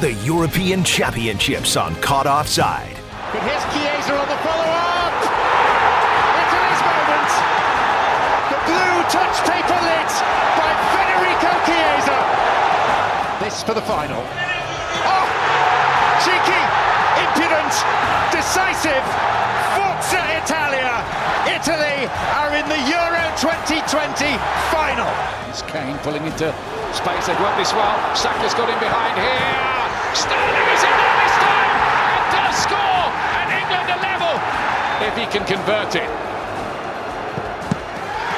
the European Championships on Caught Offside. But here's Chiesa on the follow-up. Italy's moment. The blue touch paper lit by Federico Chiesa. This for the final. Oh, cheeky, impudent, decisive. Forza Italia. Italy are in the Euro 2020 final. It's Kane pulling into space. They've worked this well. Saka's got in behind here. Sterling is in there this time and does score. And England are level if he can convert it.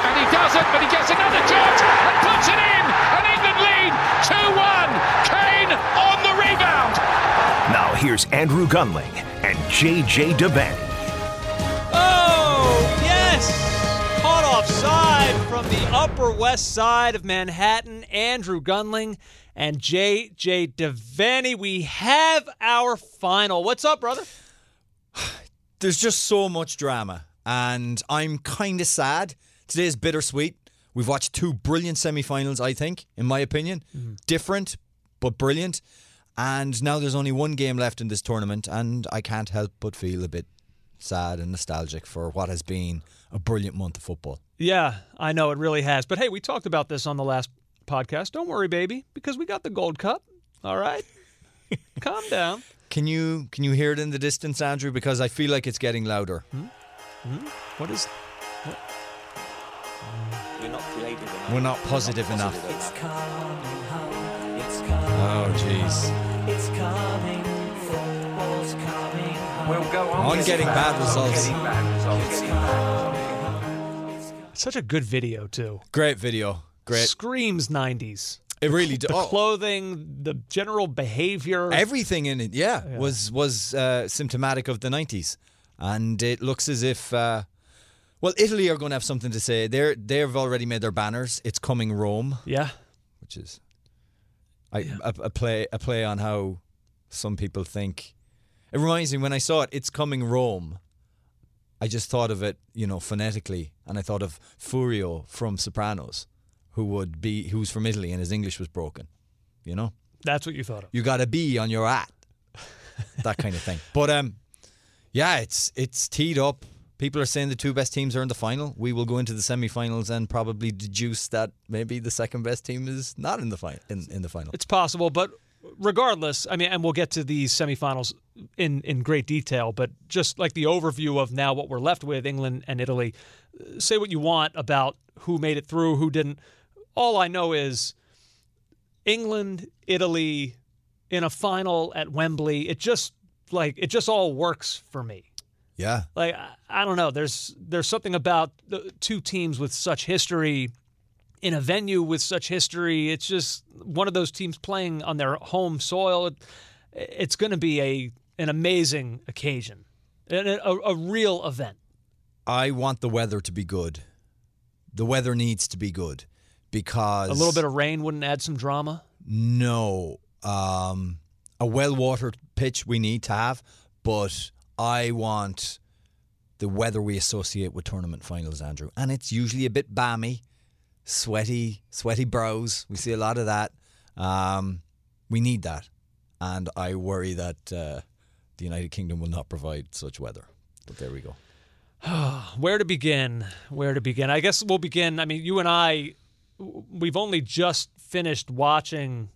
And he doesn't, but he gets another chance and puts it in. And England lead 2-1. Kane on the rebound. Now here's Andrew Gunling and JJ Devaney. Oh, yes! Caught offside from the Upper West Side of Manhattan. Andrew Gunling and JJ Devaney. We have our final. What's up, brother? There's just so much drama, and I'm kind of sad. Today is bittersweet. We've watched two brilliant semi-finals, I think, in my opinion. Mm-hmm. Different, but brilliant. And now there's only one game left in this tournament, and I can't help but feel a bit sad and nostalgic for what has been a brilliant month of football. Yeah, I know it really has. But hey, we talked about this on the last podcast. Don't worry, baby, because we got the Gold Cup. All right? Calm down. Can you can you hear it in the distance, Andrew? Because I feel like it's getting louder. Hmm? Hmm? What is. We're not creative enough. We're not positive enough. It's coming home. It's Oh, jeez. It's coming. Football's coming home. We'll go on. On getting getting bad results. Getting bad results. Getting bad results. Such a good video, too. Great video. Great. Screams 90s. It really did. The Oh. clothing, the general behavior. Everything in it, yeah, was was uh, symptomatic of the nineties, and it looks as if, uh, well, Italy are going to have something to say. They're they've already made their banners. It's coming Rome, yeah. which is, I a, a play a play on how some people think. It reminds me when I saw it. It's coming Rome. I just thought of it, you know, phonetically, and I thought of Furio from Sopranos, who would be who's from Italy and his English was broken, you know. That's what you thought of. you got a B on your at that kind of thing but um yeah it's it's teed up people are saying the two best teams are in the final we will go into the semi-finals and probably deduce that maybe the second best team is not in the final in, in the final It's possible, but regardless, I mean, and we'll get to these semifinals in in great detail. But just like the overview of now what we're left with, England and Italy. Say what you want about who made it through, who didn't. All I know is England, Italy, in a final at Wembley. It just like it just all works for me. yeah Like I, I don't know. There's there's something about the two teams with such history in a venue with such history. It's just one of those teams playing on their home soil. It, it's going to be a an amazing occasion, and a, a, a real event. i want the weather to be good the weather needs to be good because A little bit of rain wouldn't add some drama. No. Um, a well watered pitch we need to have, but I want the weather we associate with tournament finals, Andrew. And it's usually a bit balmy, sweaty, sweaty brows. We see a lot of that. Um, we need that. And I worry that uh, the United Kingdom will not provide such weather. But there we go. Where to begin? Where to begin? I guess we'll begin. I mean, you and I, we've only just finished watching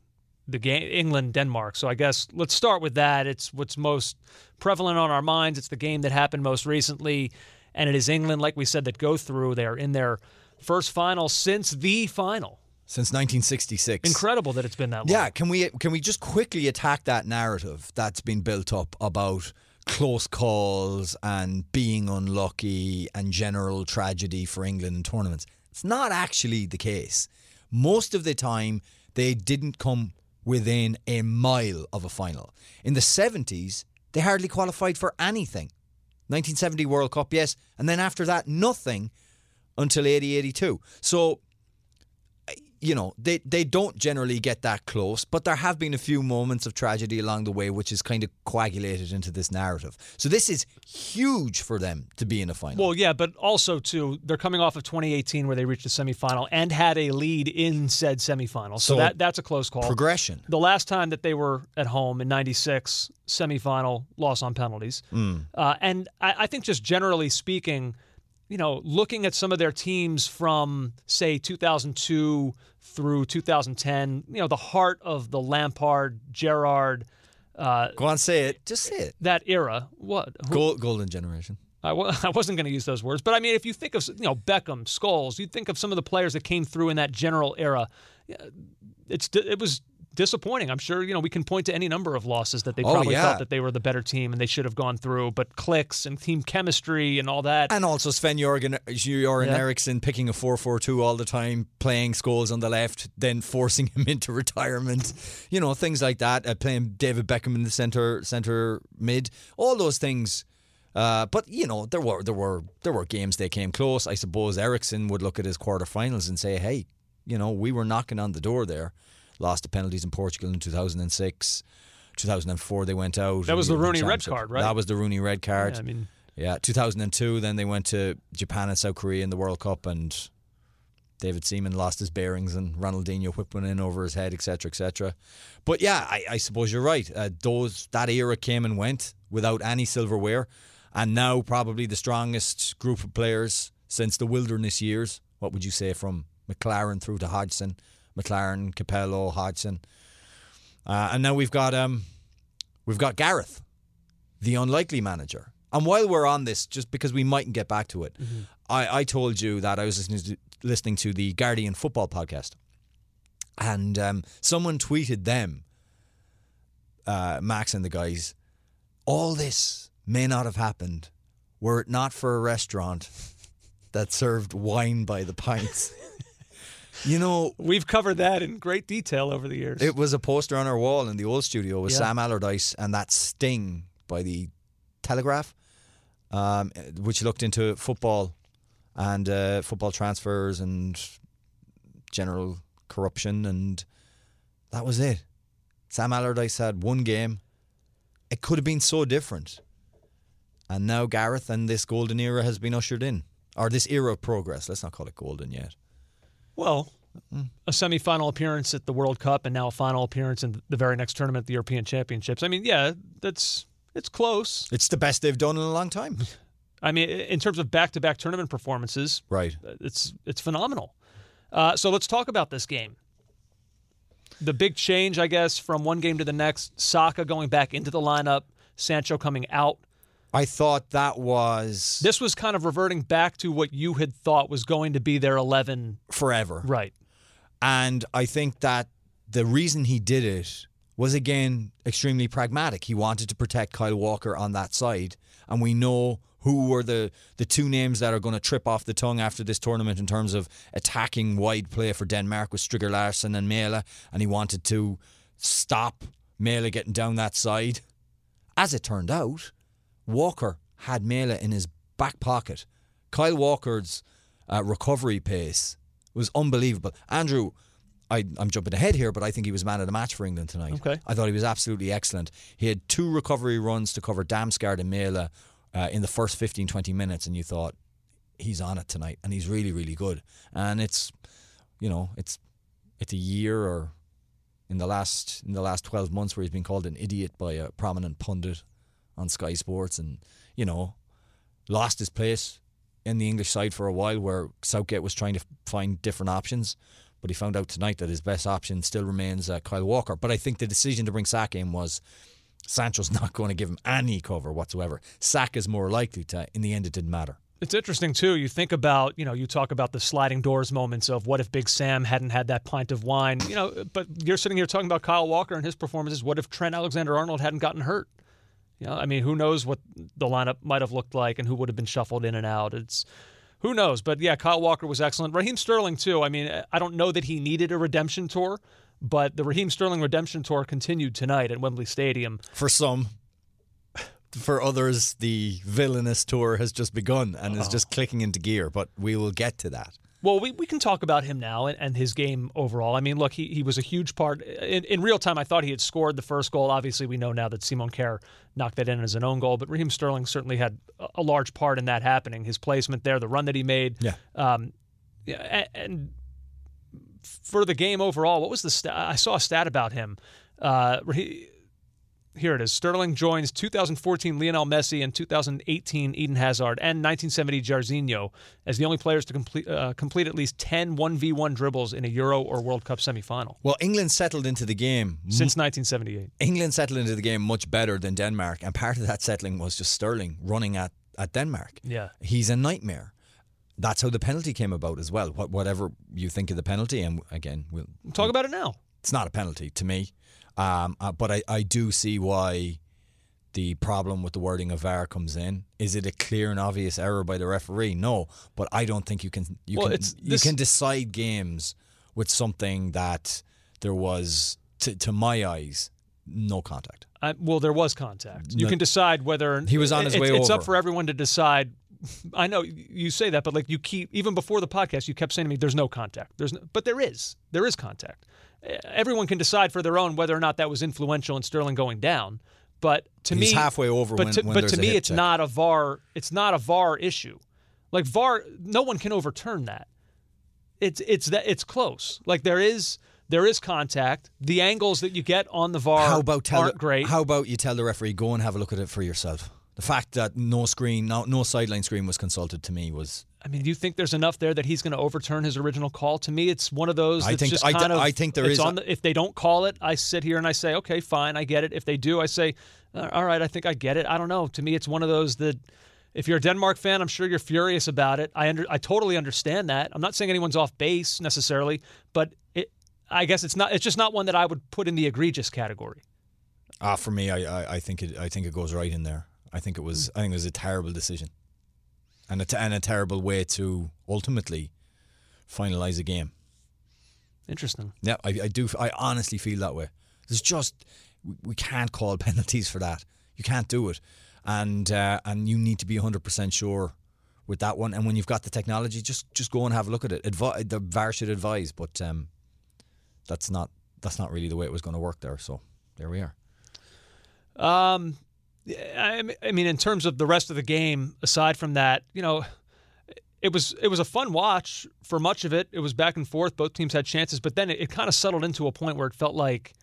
the game, England Denmark. So I guess let's start with that. It's what's most prevalent on our minds. It's the game that happened most recently, and it is England, like we said, that go through. They are in their first final since the final. Since 1966. Incredible that it's been that long. Yeah, can we can we just quickly attack that narrative that's been built up about close calls and being unlucky and general tragedy for England in tournaments? It's not actually the case. Most of the time they didn't come within a mile of a final. In the 70s, they hardly qualified for anything. 1970 World Cup, yes, and then after that nothing until 80 82. So you know, they, they don't generally get that close, but there have been a few moments of tragedy along the way, which is kind of coagulated into this narrative. So this is huge for them to be in a final. Well, yeah, but also too, they're coming off of 2018 where they reached the semifinal and had a lead in said semifinal. So, So that that's a close call. progression. The last time that they were at home in '96, semifinal loss on penalties, uh, and I, I think just generally speaking, you know, looking at some of their teams from say 2002 through 2010, you know, the heart of the Lampard, Gerrard, uh, Go on, say it. Just say it. that era. What? Gold, golden generation. I w- I wasn't going to use those words, but I mean, if you think of you know Beckham, Scholes, you think of some of the players that came through in that general era. It's it was disappointing. I'm sure you know we can point to any number of losses that they Oh, probably yeah. felt that they were the better team and they should have gone through, but clicks and team chemistry and all that. And also Sven Jorgen, Jorgen Yeah. Eriksson picking a 4 4 2 all the time, playing Scholes on the left, then forcing him into retirement. You know, things like that. Uh, playing David Beckham in the centre centre mid. All those things. Uh, but you know, there were there were there were games they came close. I suppose Eriksson would look at his quarterfinals and say, "Hey, you know, we were knocking on the door there. Lost the penalties in Portugal in 2006, 2004 they went out. That was the Rooney red card, right? That was the Rooney red card. Yeah, I mean, Yeah, 2002. Then they went to Japan and South Korea in the World Cup, and David Seaman lost his bearings, and Ronaldinho whipped one in over his head, etc., etc. But yeah, I, I suppose you're right. Uh, those that era came and went without any silverware, and now probably the strongest group of players since the wilderness years. What would you say from McClaren through to Hodgson, McClaren, Capello, Hodgson, uh, and now we've got um, we've got Gareth the unlikely manager. And while we're on this, just because we mightn't get back to it, I, I told you that I was listening to, listening to the Guardian football podcast, and um, someone tweeted them, uh, Max and the guys, all this may not have happened were it not for a restaurant that served wine by the pints. you know, we've covered that in great detail over the years. it was a poster on our wall in the old studio with Yeah. Sam Allardyce and that sting by the Telegraph, um, which looked into football and uh, football transfers and general corruption, and that was it. Sam Allardyce had one game. It could have been so different. And now Gareth and this golden era has been ushered in. Or this era of progress. Let's not call it golden yet. Well, a semifinal appearance at the World Cup and now a final appearance in the very next tournament, the European Championships. I mean, yeah, that's it's close. It's the best they've done in a long time. I mean, in terms of back-to-back tournament performances, Right. it's it's phenomenal. Uh, so let's talk about this game. The big change, I guess, from one game to the next: Saka going back into the lineup, Sancho coming out. I thought that was This was kind of reverting back to what you had thought was going to be their eleven. forever. Right. And I think that the reason he did it was again extremely pragmatic. He wanted to protect Kyle Walker on that side, and we know who were the the two names that are going to trip off the tongue after this tournament in terms of attacking wide play for Denmark with Stryger Larsen and Maehle, and he wanted to stop Maehle getting down that side. As it turned out, Walker had Maehle in his back pocket. Kyle Walker's uh, recovery pace was unbelievable. Andrew, I, I'm jumping ahead here, but I think he was man of the match for England tonight. Okay. I thought he was absolutely excellent. He had two recovery runs to cover Damsgaard and Maehle uh, in the first 15, 20 minutes, and you thought, he's on it tonight, and he's really, really good. And it's, you know, it's it's a year or in the last in the last 12 months where he's been called an idiot by a prominent pundit on Sky Sports and you know lost his place in the English side for a while where Southgate was trying to find different options but he found out tonight that his best option still remains uh, Kyle Walker but I think the decision to bring Sack in was Sancho's not going to give him any cover whatsoever Sack is more likely to in the end it didn't matter It's interesting too. You think about, you know, you talk about the sliding doors moments of what if Big Sam hadn't had that pint of wine, you know, but you're sitting here talking about Kyle Walker and his performances. What if Trent Alexander-Arnold hadn't gotten hurt? You know, I mean, who knows what the lineup might have looked like and who would have been shuffled in and out. It's who knows, but yeah, Kyle Walker was excellent. Raheem Sterling too. I mean, I don't know that he needed a redemption tour, but the Raheem Sterling redemption tour continued tonight at Wembley Stadium. for some. For others, the villainous tour has just begun and is just clicking into gear, but we will get to that. Well, we, we can talk about him now and, and his game overall. I mean, look, he, he was a huge part. In, in real time, I thought he had scored the first goal. Obviously, we know now that Simon Kjær knocked that in as an own goal, but Raheem Sterling certainly had a, large part in that happening. His placement there, the run that he made. Yeah. Um, yeah, and, and for the game overall, what was the stat? I saw a stat about him. Uh, he, here it is. Sterling joins 2014 Lionel Messi and 2018 Eden Hazard and 1970 Jairzinho as the only players to complete uh, complete at least 10 1v1 dribbles in a Euro or World Cup semifinal Well, England settled into the game. since 1978. England settled into the game much better than Denmark, and part of that settling was just Sterling running at, at Denmark. Yeah. He's a nightmare. That's how the penalty came about as well. What, whatever you think of the penalty, and again, we'll, Talk about it now. it's not a penalty to me. Um, uh, but I, I do see why the problem with the wording of VAR comes in. Is it a clear and obvious error by the referee? No, but I don't think you can you Well, can it's- you can decide games with something that there was to, to my eyes no contact. I, well, there was contact. You No- can decide whether He was on his it's, way It's up for everyone to decide. I know you say that, but like you keep even before the podcast, you kept saying to me, "There's no contact." There's, no, but there is. There is contact. Everyone can decide for their own whether or not that was influential in Sterling going down. But to He's me, halfway over But when- to, when but to me, it's check. not a VAR. It's not a VAR issue. Like VAR, no one can overturn that. It's it's that it's close. Like there is there is contact. The angles that you get on the VAR How about tell aren't the, great. How about you tell the referee go and have a look at it for yourself? The fact that no screen, no, no sideline screen was consulted to me was I mean, do you think there's enough there that he's going to overturn his original call? To me, it's one of those. I That's think- just I th- kind of. I think there it's is On the, if they don't call it, I sit here and I say, okay, fine, I get it. If they do, I say, uh, all right, I think I get it. I don't know. To me, it's one of those that. If you're a Denmark fan, I'm sure you're furious about it. I under, I totally understand that. I'm not saying anyone's off base necessarily, but it, I guess it's not. It's just not one that I would put in the egregious category. ah for me. I, I, I think it I think it goes right in there. I think it was I think it was a terrible decision, and a, t- and a terrible way to ultimately finalize a game. Interesting. Yeah, I, I do. I honestly feel that way. There's just we, we can't call penalties for that. You can't do it, and uh, and you need to be 100 percent sure with that one. And when you've got the technology, just just go and have a look at it. Advi- the VAR should advise, but um, that's not that's not really the way it was going to work there. So there we are. Um, I mean, in terms of the rest of the game, aside from that, you know, it was it was a fun watch for much of it. It was back and forth. Both teams had chances, but then it, it kind of settled into a point where it felt like,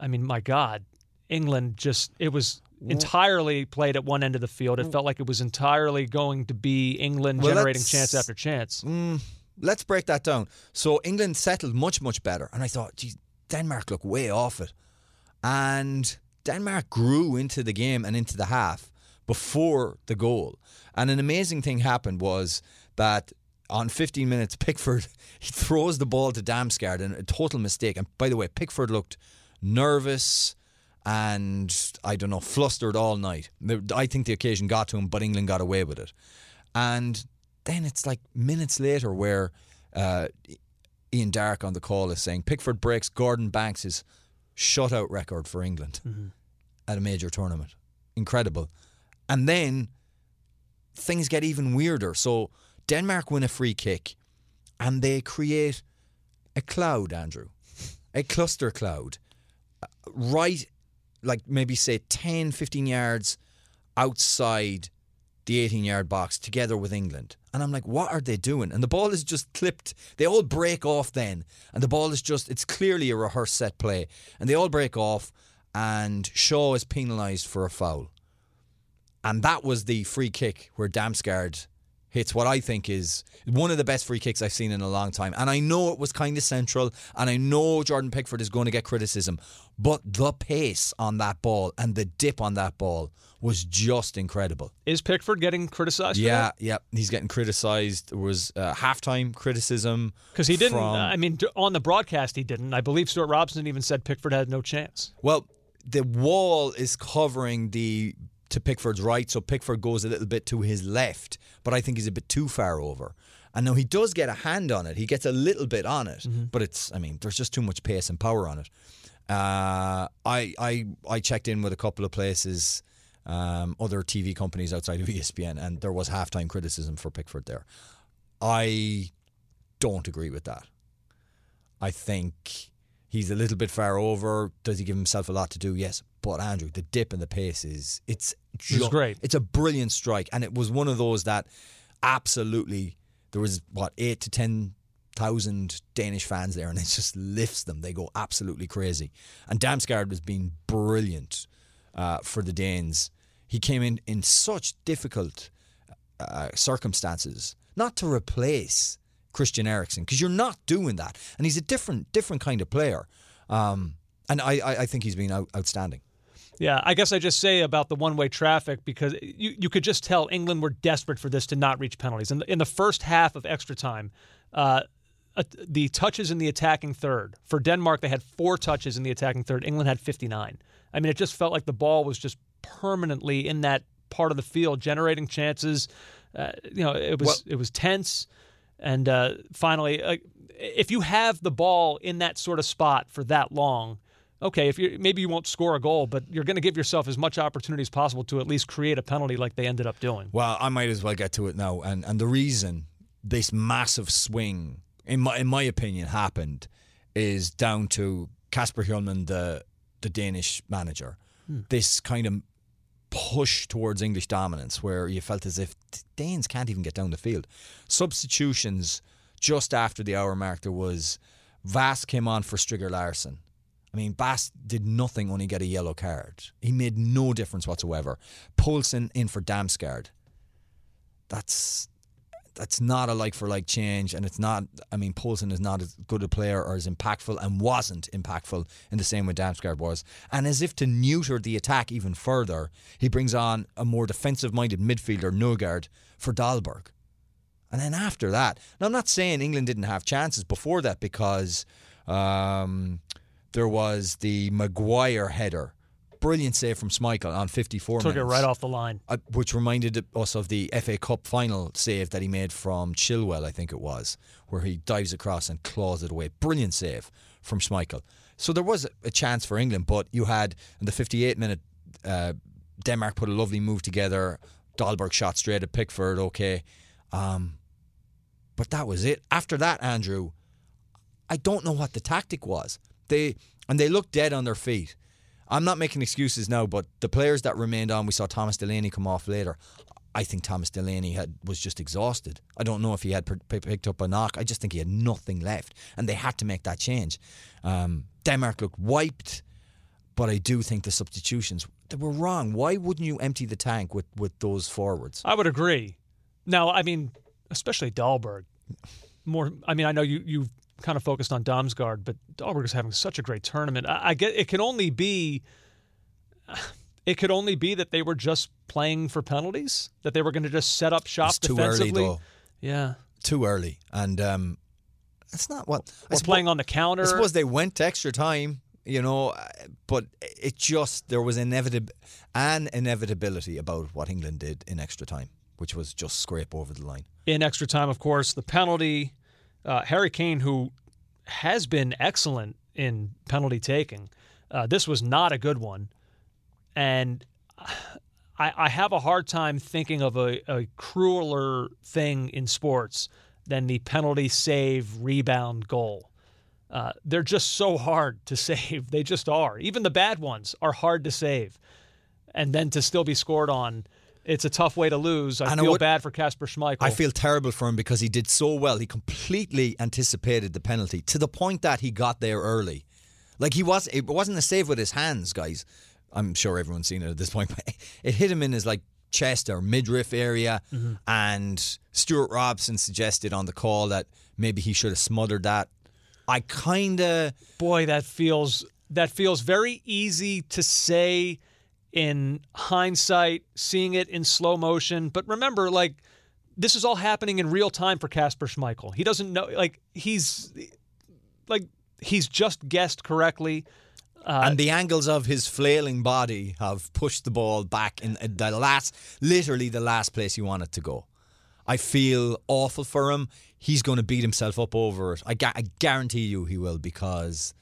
I mean, my God, England just it was entirely played at one end of the field. It felt like it was entirely going to be England Well, generating chance after chance. Mm, let's break that down. So England settled much much better, and I thought, geez, Denmark look way off it, and Denmark grew into the game and into the half before the goal. And an amazing thing happened was that on 15 minutes, Pickford he throws the ball to Damsgaard, and a total mistake. And by the way, Pickford looked nervous and I don't know, flustered all night. I think the occasion got to him, but England got away with it. And then it's like minutes later where uh, Ian Darke on the call is saying Pickford breaks Gordon Banks' shutout record for England at a major tournament. Incredible. And then things get even weirder. So Denmark win a free kick and they create a cloud, Andrew, a cluster cloud, uh, right, like maybe say 10, 15 yards outside the 18 yard box together with England. And I'm like, what are they doing? And the ball is just clipped. They all break off then. And the ball is just, it's clearly a rehearsed set play. And they all break off. And Shaw is penalised for a foul. And that was the free kick where Damsgaard hits what I think is one of the best free kicks I've seen in a long time. And I know it was kind of central, and I know Jordan Pickford is going to get criticism, but the pace on that ball and the dip on that ball was just incredible. Is Pickford getting criticized? Yeah, yeah, he's getting criticised. There was uh, halftime criticism because he didn't. from- I mean, on the broadcast, he didn't. I believe Stewart Robson even said Pickford had no chance. Well, the wall is covering the to Pickford's right, so Pickford goes a little bit to his left, but I think he's a bit too far over. And now he does get a hand on it. He gets a little bit on it, but it's I mean, there's just too much pace and power on it. Uh, I I I checked in with a couple of places, um, other TV companies outside of ESPN, and there was halftime criticism for Pickford there. I don't agree with that. I think he's a little bit far over. Does he give himself a lot to do? Yes. But Andrew, the dip in the pace is it's It was great. It's a brilliant strike, and it was one of those that absolutely there was what eight to ten thousand Danish fans there, and it just lifts them. They go absolutely crazy. And Damsgaard has been brilliant uh, for the Danes. He came in in such difficult uh, circumstances, not to replace Christian Eriksen, because you're not doing that, and he's a different different kind of player. Um, and I, I, I think he's been out, outstanding. Yeah, I guess I just say about the one-way traffic because you, you could just tell England were desperate for this to not reach penalties. In the, in the first half of extra time, uh, uh, the touches in the attacking third for Denmark, they had four touches in the attacking third. England had 59. I mean, it just felt like the ball was just permanently in that part of the field, generating chances. Uh, you know, it was Well- it was tense, and uh, finally, uh, if you have the ball in that sort of spot for that long, okay, if you maybe you won't score a goal, but you're going to give yourself as much opportunity as possible to at least create a penalty like they ended up doing. Well, I might as well get to it now. And and the reason this massive swing, in my in my opinion, happened is down to Kasper Hjulmand, the the Danish manager. This kind of push towards English dominance, where you felt as if Danes can't even get down the field. Substitutions just after the hour mark, there was Wass came on for Stryger Larsen. I mean, Wass did nothing only get a yellow card. He made no difference whatsoever. Poulsen in for Damsgaard. That's that's not a like for like change, and it's not. I mean, Poulsen is not as good a player or as impactful, and wasn't impactful in the same way Damsgaard was. And as if to neuter the attack even further, he brings on a more defensive-minded midfielder, Nørgaard, for Dolberg. And then after that, now I'm not saying England didn't have chances before that because um, there was the Maguire header. Brilliant save from Schmeichel on 54 Took it right off the line. Uh, which reminded us of the FA Cup final save that he made from Chilwell, I think it was, where he dives across and claws it away. Brilliant save from Schmeichel. So there was a- a chance for England, but you had in the 58 minute, uh, Denmark put a lovely move together. Dolberg shot straight at Pickford, okay. Um, but that was it. After that, Andrew, I don't know what the tactic was. They and they looked dead on their feet. I'm not making excuses now, but the players that remained on, we saw Thomas Delaney come off later. I think Thomas Delaney had was just exhausted. I don't know if he had p- picked up a knock. I just think he had nothing left, and they had to make that change. Um, Denmark looked wiped, but I do think the substitutions they were wrong. Why wouldn't you empty the tank with with those forwards? I would agree. Now, I mean, especially Dolberg. More, I mean, I know you you kind of focused on Damsgaard, but Dolberg is having such a great tournament. I, I get it can only be, it could only be that they were just playing for penalties, that they were going to just set up shop It's too early defensively. though. Yeah, Too early, and um, that's not what. I or suppo- playing on the counter. I suppose they went to extra time, you know, but it just there was inevitable an inevitability about what England did in extra time, which was just scrape over the line. in extra time, of course, the penalty. Uh, Harry Kane, who has been excellent in penalty taking, uh, this was not a good one, and I, I have a hard time thinking of a, a crueler thing in sports than the penalty save rebound goal. Uh, they're just so hard to save. They just are. Even the bad ones are hard to save, and then to still be scored on. It's a tough way to lose. I And I feel would- bad for Kasper Schmeichel. I feel terrible for him because he did so well. He completely anticipated the penalty to the point that he got there early. Like he was, it wasn't a save with his hands, guys. I'm sure everyone's seen it at this point. But it hit him in his like chest or midriff area, mm-hmm. and Stewart Robson suggested on the call that maybe he should have smothered that. I kind of boy that feels that feels very easy to say in hindsight seeing it in slow motion but remember like this is all happening in real time for Kasper Schmeichel he doesn't know like he's like he's just guessed correctly uh, and the angles of his flailing body have pushed the ball back in the last, literally the last place you want it to go. I feel awful for him. He's going to beat himself up over it. I, gu- I guarantee you he will because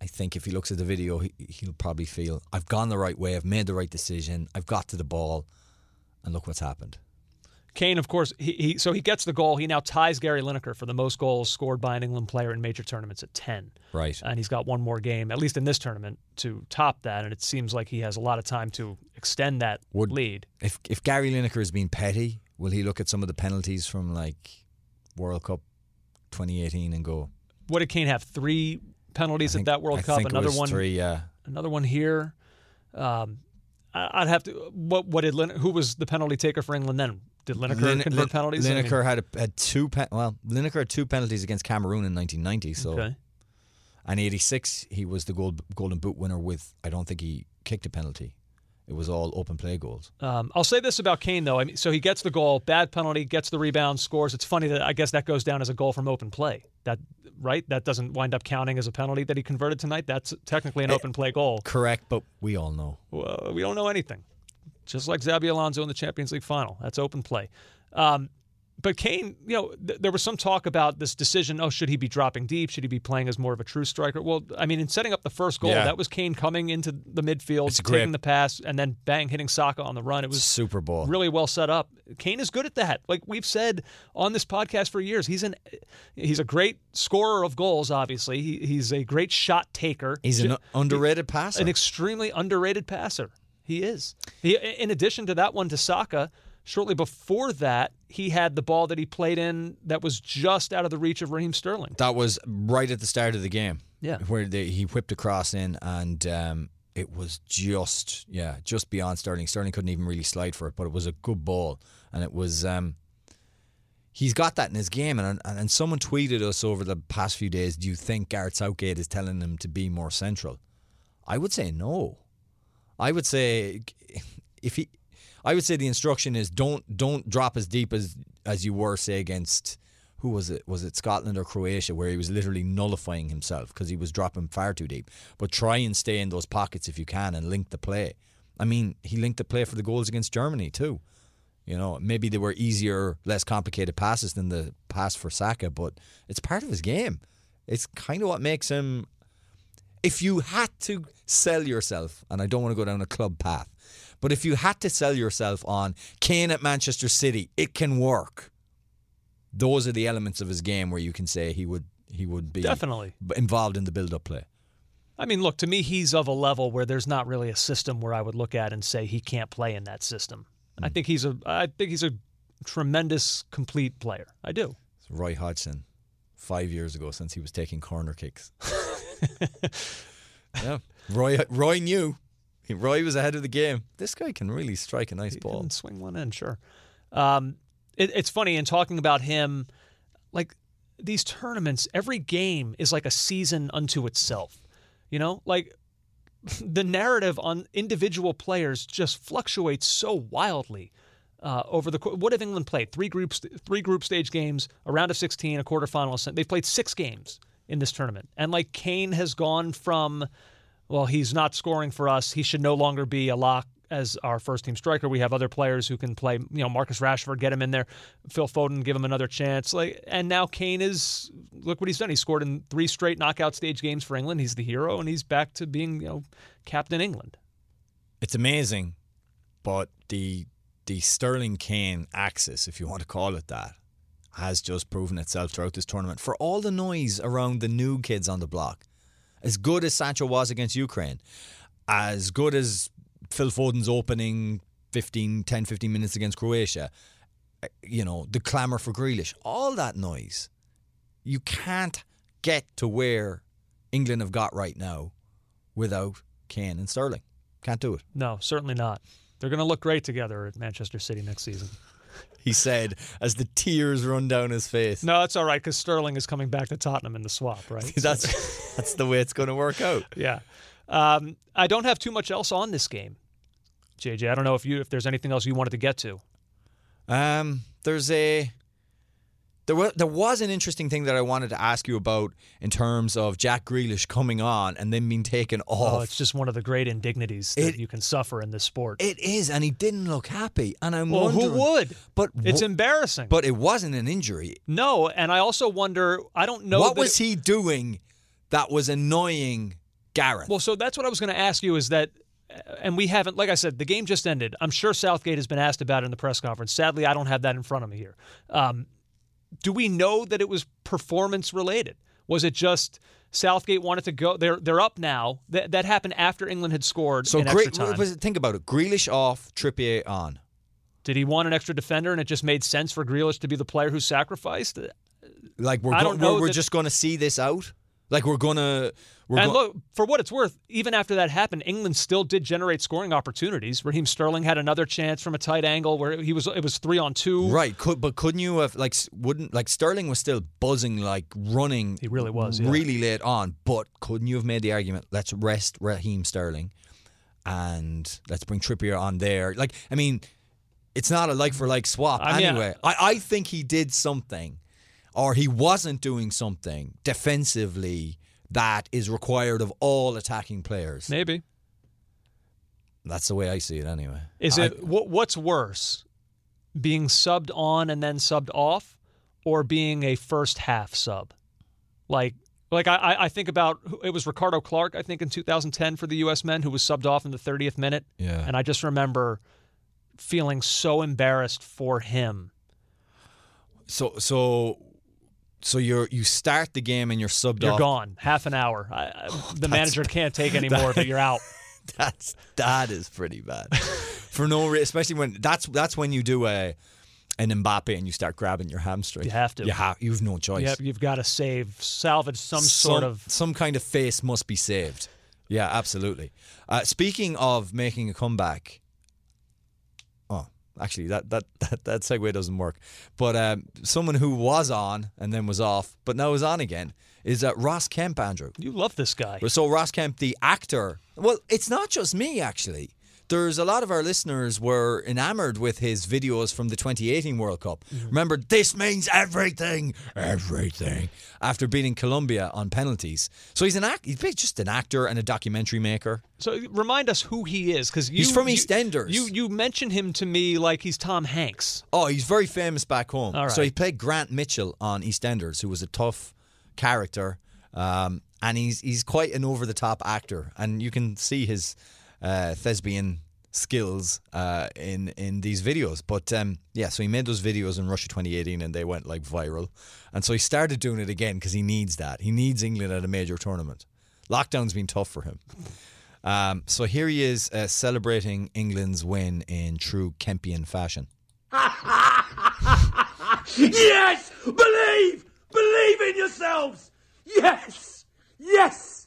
I think if he looks at the video, he, he'll probably feel I've gone the right way. I've made the right decision. I've got to the ball, and look what's happened. Kane, of course, he, he so he gets the goal. He now ties Gary Lineker for the most goals scored by an England player in major tournaments at 10. Right. And he's got one more game, at least in this tournament, to top that. And it seems like he has a lot of time to extend that Would- lead. If if Gary Lineker has been petty, will he look at some of the penalties from like World Cup 2018 and go? What did Kane have? Three penalties think- at that World I Cup. Another one. Three, yeah. Another one here. Um, I'd have to. What? What did Lin, who was the penalty taker for England then? Did Lineker Lin- convert Lin- penalties? I mean- had a, had two pen, well, Lineker had two penalties against Cameroon in 1990. So, Okay. and 86 he was the gold, Golden Boot winner with. I don't think he kicked a penalty. It was all open play goals. Um, I'll say this about Kane though. I mean, so he gets the goal, bad penalty, gets the rebound, scores. It's funny that I guess that goes down as a goal from open play. That right? That doesn't wind up counting as a penalty that he converted tonight. That's technically an Eh, open play goal. Correct, but we all know. Well, we don't know anything. Just like Xabi Alonso in the Champions League final. That's open play. Um, but Kane, you know, th- there was some talk about this decision. Oh, should he be dropping deep? Should he be playing as more of a true striker? Well, I mean, in setting up the first goal, Yeah. that was Kane coming into the midfield, It's taking grip. the pass, and then bang, hitting Saka on the run. It was Super Bowl. really well set up. Kane is good at that. Like we've said on this podcast for years, he's an he's a great scorer of goals. Obviously, he, he's a great shot taker. He's an underrated passer. an extremely underrated passer. He is. He, in addition to that one to Saka, shortly before that, he had the ball that he played in that was just out of the reach of Raheem Sterling. That was right at the start of the game. Yeah. Where they, he whipped across in and um, it was just, yeah, just beyond Sterling. Sterling couldn't even really slide for it, but it was a good ball. And it was, um, he's got that in his game. And, and, and someone tweeted us over the past few days, do you think Gareth Southgate is telling him to be more central? I would say no. I would say if he, I would say the instruction is don't don't drop as deep as as you were say against who was it was it Scotland or Croatia where he was literally nullifying himself because he was dropping far too deep. But try and stay in those pockets if you can and link the play. I mean, he linked the play for the goals against Germany too. You know, maybe they were easier, less complicated passes than the pass for Saka, but it's part of his game. It's kind of what makes him if you had to sell yourself, and I don't want to go down a club path, but if you had to sell yourself on Kane at Manchester City, it can work. Those are the elements of his game where you can say he would he would be Definitely. involved in the build-up play. I mean, look, to me, he's of a level where there's not really a system where I would look at and say he can't play in that system. I hmm. think he's a I think he's a tremendous complete player. I do. It's Roy Hodgson, five years ago since he was taking corner kicks. yeah, Roy Roy knew. Roy was ahead of the game. This guy can really strike a nice He ball. can swing one in, sure. Um, it, it's funny in talking about him, like these tournaments. Every game is like a season unto itself. You know, like the narrative on individual players just fluctuates so wildly. Uh, over the what have England played? Three groups, three group stage games, a round of sixteen, a quarterfinal. They've played six games in this tournament, and like Kane has gone from well, he's not scoring for us. He should no longer be a lock as our first team striker. We have other players who can play. You know, Marcus Rashford, get him in there. Phil Foden, give him another chance. Like, and now Kane is look what he's done. He scored in three straight knockout stage games for England. He's the hero, and he's back to being you know captain England. it's amazing, but the the Sterling Kane axis, if you want to call it that, has just proven itself throughout this tournament. For all the noise around the new kids on the block, as good as Sancho was against Ukraine, as good as Phil Foden's opening 15, 10, 15 minutes against Croatia, uh, you know, the clamour for Grealish, all that noise, you can't get to where England have got right now without Kane and Sterling. Can't do it. No, certainly not. They're going to look great together at Manchester City next season. He said as the tears run down his face. No, it's all right because Sterling is coming back to Tottenham in the swap, right? that's that's the way it's going to work out. Yeah. Um, I don't have too much else on this game, JJ. I don't know if you if there's anything else you wanted to get to. Um, there's a there was there was an interesting thing that I wanted to ask you about in terms of Jack Grealish coming on and then being taken off. Oh, it's just one of the great indignities that It- you can suffer in this sport. it is, and he didn't look happy. And I'm well, wondering, who would? But It's embarrassing. But it wasn't an injury. no, and I also wonder. I don't know what was it- he doing that was annoying Gareth? Well, so that's what I was going to ask you. Is that and we haven't, like I said, the game just ended. I'm sure Southgate has been asked about it in the press conference. Sadly, I don't have that in front of me here. Um, do we know that it was performance related? Was it just Southgate wanted to go? They're they're up now. That that happened after England had scored So great. Think about it. Grealish off, Trippier on. Did he want an extra defender, and it just made sense for Grealish to be the player who sacrificed? Like we're go- we're, we're that- just going to see this out. Like we're gonna. We're and go- look, for what it's worth, even after that happened, England still did generate scoring opportunities. Raheem Sterling had another chance from a tight angle where he was it was three on two. Right, could, but couldn't you have like wouldn't like Sterling was still buzzing like running. He really was, yeah. really late on. But couldn't you have made the argument? Let's rest Raheem Sterling, and let's bring Trippier on there. Like I mean, it's not a like for like swap I mean, anyway. I, I think he did something, or he wasn't doing something defensively that is required of all attacking players. Maybe That's the way I see it anyway. is I- it what, what's worse, being subbed on and then subbed off, or being a first half sub? Like like I- I, I think about it was Ricardo Clark I think in 2010 for the U.S. men who was subbed off in the 30th minute. Yeah. and I just remember feeling so embarrassed for him. So so so you're you start the game and you're subbed You're off. gone half an hour. I, I, the manager can't take any more of. You're out. That's that is pretty bad. For no reason, especially when that's that's when you do a an Mbappe and you start grabbing your hamstring. You have to. You have you've no choice. Yep, you've got to save, salvage some, sort of. some kind of face must be saved. Yeah, absolutely. Uh, speaking of making a comeback, oh, actually, that that that, that segue doesn't work. But um, someone who was on and then was off, but now is on again, is uh, Ross Kemp, Andrew. You love this guy. So Ross Kemp, the actor. Well, it's not just me actually. There's a lot of our listeners were enamored with his videos from the 2018 World Cup. Remember, this means everything, everything. After beating Colombia on penalties, so he's an act. He's just an actor and a documentary maker. So remind us who he is, because He's from EastEnders. You you mention him to me like he's Tom Hanks. Oh, he's very famous back home. So he played Grant Mitchell on EastEnders, who was a tough character, um, and he's he's quite an over the top actor, and you can see his uh, thespian skills uh, in in these videos. But um, yeah, so he made those videos in Russia 2018, and they went like viral, and so he started doing it again because he needs that. He needs England at a major tournament. Lockdown's been tough for him. Um, so here he is uh, celebrating England's win in true Kempian fashion. Yes! Believe! Believe in yourselves! Yes! Yes!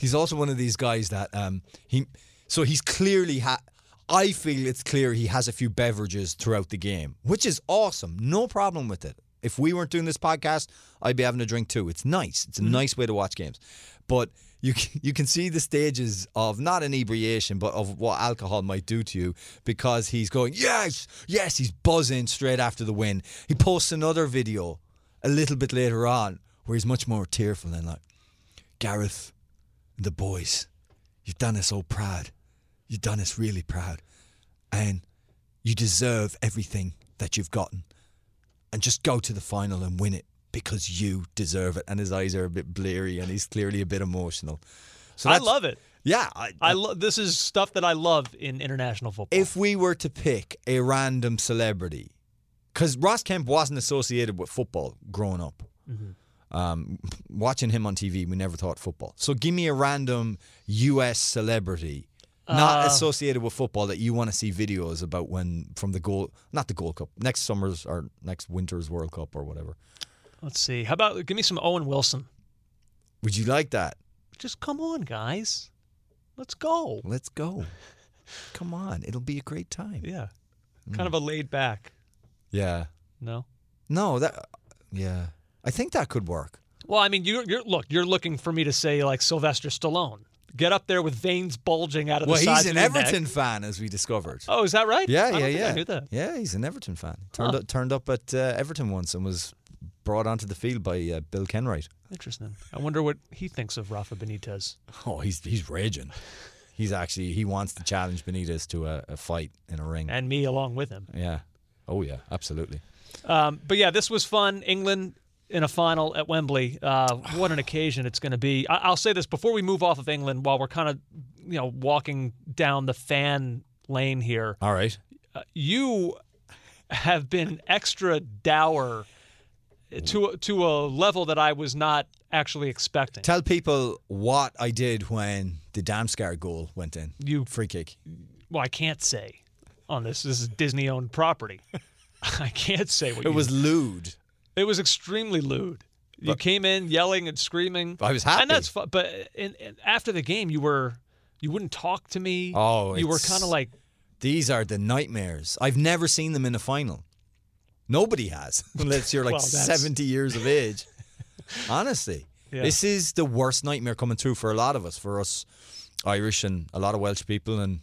He's also one of these guys that um, he. So he's clearly ha- I feel it's clear he has a few beverages throughout the game, which is awesome. No problem with it. If we weren't doing this podcast, I'd be having a drink too. It's nice. It's a nice way to watch games. But you you can see the stages of not inebriation, but of what alcohol might do to you because he's going, yes, yes, he's buzzing straight after the win. He posts another video a little bit later on where he's much more tearful and like, Gareth, the boys, you've done us all proud. You've done us really proud. And you deserve everything that you've gotten. And just go to the final and win it because you deserve it. And his eyes are a bit bleary and he's clearly a bit emotional. So I love it. Yeah. I, I love this is stuff that I love in international football. if we were to pick a random celebrity, because Ross Kemp wasn't associated with football growing up. Mm-hmm. Um, watching him on TV, we never thought football. So give me a random U.S. celebrity, not Uh, associated with football, that you want to see videos about when from the goal, not the Gold Cup, next summer's or next winter's World Cup or whatever. Let's see. How about give me some Owen Wilson? Would you like that? Just come on, guys. Let's go. Let's go. Come on, it'll be a great time. Yeah. Mm. Kind of a laid back. Yeah. No. No, that. Yeah, I think that could work. Well, I mean, you're, you're look. You're looking for me to say like Sylvester Stallone. Get up there with veins bulging out of Well, the sides he's an of your neck. Everton fan, as we discovered. Oh, is that right? Yeah, I yeah, yeah. I knew that. Yeah, he's an Everton fan. Turned Huh. up, turned up at uh, Everton once and was brought onto the field by uh, Bill Kenwright. Interesting. I wonder what he thinks of Rafa Benitez. Oh, he's he's raging. He's actually he wants to challenge Benitez to a, a fight in a ring. and me along with him. yeah. Oh yeah, absolutely. Um, but yeah, this was fun. England in a final at Wembley. Uh, what an occasion it's going to be. I- I'll say this before we move off of England, while we're kind of you know, walking down the fan lane here, All right. you have been extra dour to to a level that I was not actually expecting. Tell people what I did when the Damsgaard goal went in. You- free kick. Well, I can't say on this. This is Disney owned property. I can't say what It you was lewd. It was extremely lewd. You came in yelling and screaming. I was happy. and that's fun. But in, in, after the game, you were you wouldn't talk to me. Oh, you were kind of like These are the nightmares. I've never seen them in a final. Nobody has, unless you're like Well, 70 years of age. Honestly, Yeah. this is the worst nightmare coming through for a lot of us, for us Irish and a lot of Welsh people and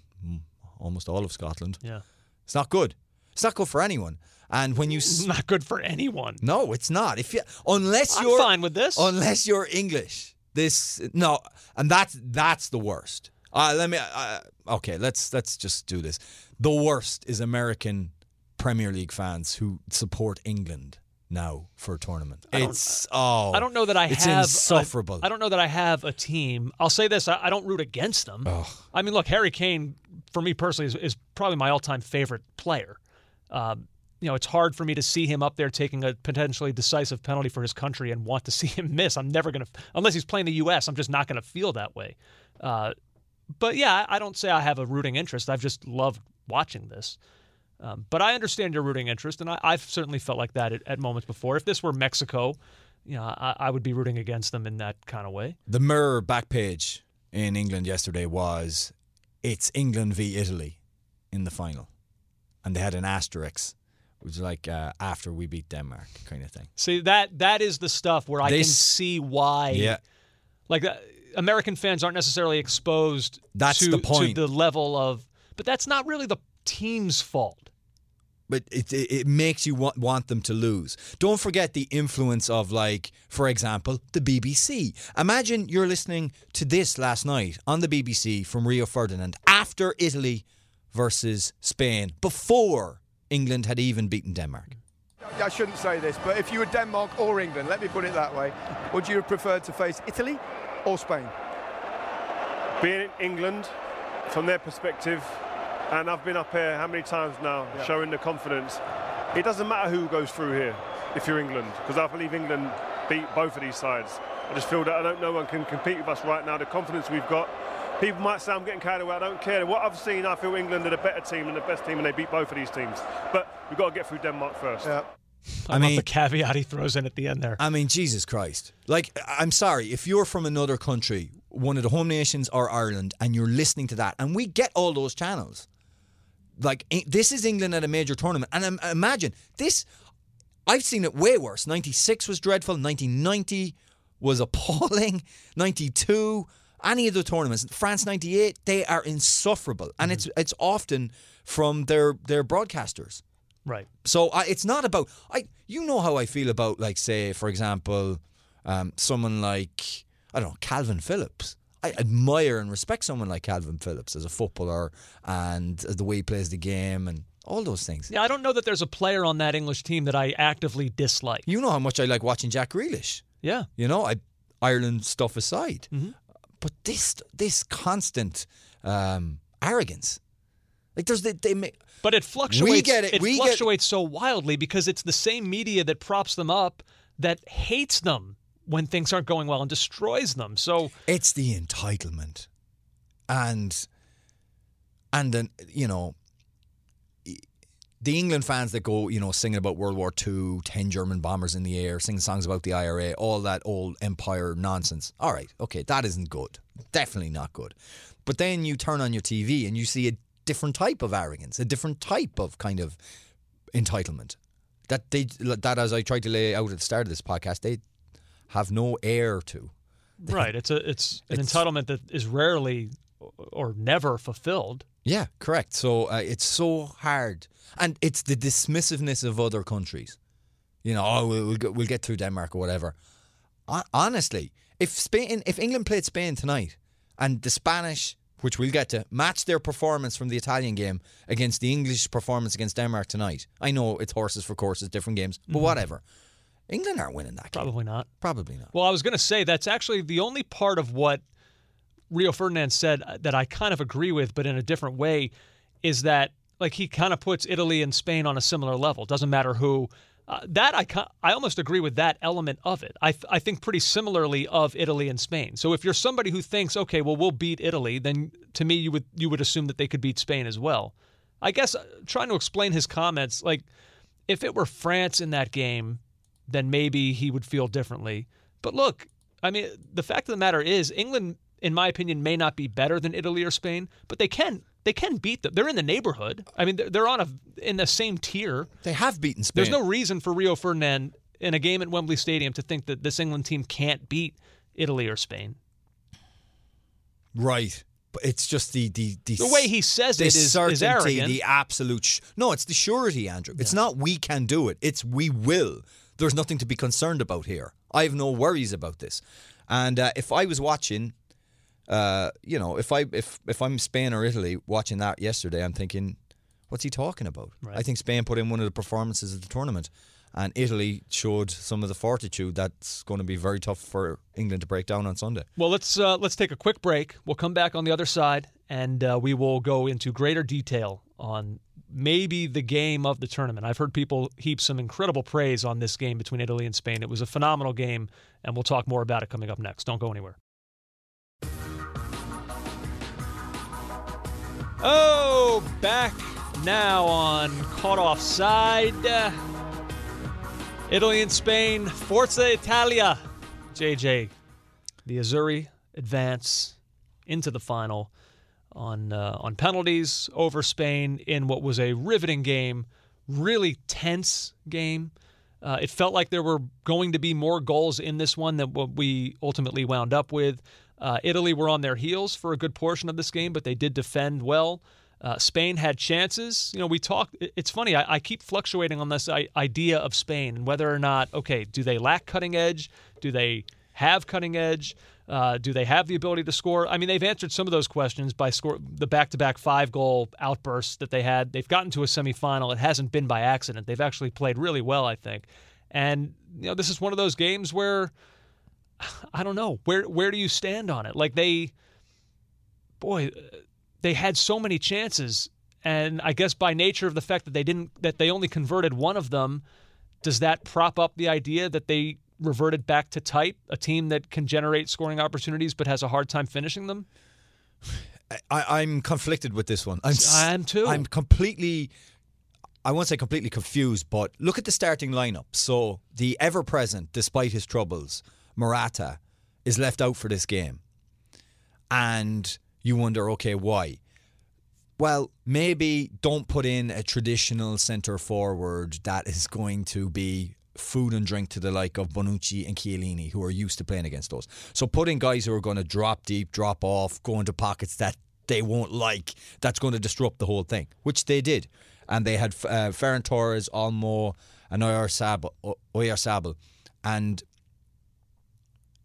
almost all of Scotland. yeah, It's not good. It's not good for anyone. And when you it's s- not good for anyone. no, it's not. If you unless I'm you're fine with this. unless you're English. This no, and that's that's the worst. Uh, let me. Uh, okay, let's let's just do this. The worst is American Premier League fans who support England now for a tournament. It's oh, I don't know that I it's have a- insufferable. I don't know that I have a team. I'll say this: I, I don't root against them. I mean, look, Harry Kane, for me personally, is, is probably my all-time favorite player. Um, you know, it's hard for me to see him up there taking a potentially decisive penalty for his country and want to see him miss. I'm never going to, unless he's playing the U.S. I'm just not going to feel that way. Uh, but yeah, I don't say I have a rooting interest. I've just loved watching this. Um, but I understand your rooting interest, and I, I've certainly felt like that at, at moments before. If this were Mexico, you know, I, I would be rooting against them in that kind of way. the Mirror back page in England yesterday was it's England v Italy in the final, and they had an asterisk, which was like uh, after we beat Denmark kind of thing. See that that is the stuff where I can see why. Yeah. like uh, American fans aren't necessarily exposed. That's to, the point. to the level of, but that's not really the team's fault. but it, it it makes you want want them to lose. Don't forget the influence of like, for example, the BBC. Imagine you're listening to this last night on the BBC from Rio Ferdinand after Italy versus Spain, before England had even beaten Denmark. I shouldn't say this, but if you were Denmark or England, let me put it that way, would you have preferred to face Italy or Spain? being in England, from their perspective, and I've been up here how many times now, showing the confidence. It doesn't matter who goes through here if you're England, because I believe England beat both of these sides. I just feel that I don't know one can compete with us right now. The confidence we've got. People might say I'm getting carried away. I don't care. What I've seen, I feel England are the better team and the best team, and they beat both of these teams. But we've got to get through Denmark first. Yeah. I, love mean- the caveat he throws in at the end there. I mean, Jesus Christ. Like, I'm sorry, if you're from another country, one of the home nations or Ireland, and you're listening to that, and we get all those channels. Like, this is England at a major tournament. And imagine this, I've seen it way worse. 96 was dreadful, 1990 was appalling, 92. Any of the tournaments, France '98, they are insufferable, and it's it's often from their their broadcasters. right. So I, it's not about I. You know how I feel about like say for example, um, someone like I don't know Kalvin Phillips. I admire and respect someone like Kalvin Phillips as a footballer and the way he plays the game and all those things. Yeah, I don't know that there's a player on that English team that I actively dislike. You know how much I like watching Jack Grealish. Yeah. You know, I Ireland stuff aside, Mm-hmm. But this this constant um, arrogance, like there's they, they make. But it fluctuates. We get it. We get- fluctuates so wildly because it's the same media that props them up that hates them when things aren't going well and destroys them. So It's the entitlement, and and then you know the England fans that go you know singing about World War II, 10 German bombers in the air, singing songs about the IRA, all that old empire nonsense. All right, okay, that isn't good. Definitely not good. But then you turn on your TV and you see a different type of arrogance, a different type of kind of entitlement. That they that as I tried to lay out at the start of this podcast, they have no air to. right, it's a it's an It's- entitlement that is rarely or never fulfilled. Yeah, correct. So uh, it's so hard, and it's the dismissiveness of other countries. You know, oh, we'll we'll, we'll get through Denmark or whatever. Honestly, if Spain, if England played Spain tonight, and the Spanish, which we'll get to, match their performance from the Italian game against the English performance against Denmark tonight, I know it's horses for courses, different games, but whatever. England aren't winning that game. Probably not. Probably not. Well, I was going to say that's actually the only part of what Rio Ferdinand said that I kind of agree with, but in a different way, is that like he kind of puts Italy and Spain on a similar level. Doesn't matter who. Uh, that I I almost agree with that element of it. I I think pretty similarly of Italy and Spain. So if you're somebody who thinks okay, well we'll beat Italy, then to me you would you would assume that they could beat Spain as well. I guess uh, trying to explain his comments like if it were France in that game, then maybe he would feel differently. But look, I mean, the fact of the matter is, England, in my opinion, may not be better than Italy or Spain, but they can they can beat them. They're in the neighborhood. I mean, they're, on a in the same tier. They have beaten Spain. There's no reason for Rio Ferdinand in a game at Wembley Stadium to think that this England team can't beat Italy or Spain. Right. But it's just the the the, The way he says it is- is certainty, arrogant. the absolute. Sh- no, it's the surety, Andrew. It's not we can do it. It's we will. There's nothing to be concerned about here. I have no worries about this. And uh, if I was watching, uh, you know, if I if if I'm Spain or Italy watching that yesterday, I'm thinking, what's he talking about? I think Spain put in one of the performances of the tournament, and Italy showed some of the fortitude that's going to be very tough for England to break down on Sunday. Well, let's uh, let's take a quick break. We'll come back on the other side, and uh, we will go into greater detail on maybe the game of the tournament. I've heard people heap some incredible praise on this game between Italy and Spain. It was a phenomenal game, and we'll talk more about it coming up next. Don't go anywhere. Oh, back now on Caught Offside. Italy and Spain, Forza Italia. JJ, the Azzurri advance into the final on uh, on penalties over Spain in what was a riveting game, really tense game. Uh, it felt like there were going to be more goals in this one than what we ultimately wound up with. Uh, Italy were on their heels for a good portion of this game, but they did defend well. Uh, Spain had chances. You know, we talked. It's funny. I, I keep fluctuating on this idea of Spain and whether or not. Okay, do they lack cutting edge? Do they have cutting edge? Uh, do they have the ability to score? I mean, they've answered some of those questions by score the back-to-back five-goal outbursts that they had. They've gotten to a semifinal. It hasn't been by accident. They've actually played really well, I think. And you know, this is one of those games where I don't know where where do you stand on it? Like they, boy, they had so many chances, and I guess by nature of the fact that they didn't that they only converted one of them, does that prop up the idea that they reverted back to type, a team that can generate scoring opportunities but has a hard time finishing them? I, I'm conflicted with this one. I'm, I am too. I'm completely, I won't say completely confused, but look at the starting lineup. So the ever present, despite his troubles, Morata is left out for this game. And you wonder, okay, why? Well, maybe don't put in a traditional centre forward that is going to be food and drink to the like of Bonucci and Chiellini, who are used to playing against those. So put in guys who are going to drop deep, drop off, go into pockets that they won't like, that's going to disrupt the whole thing, which they did. And they had uh, Ferran Torres, Olmo, and Oyarzabal. And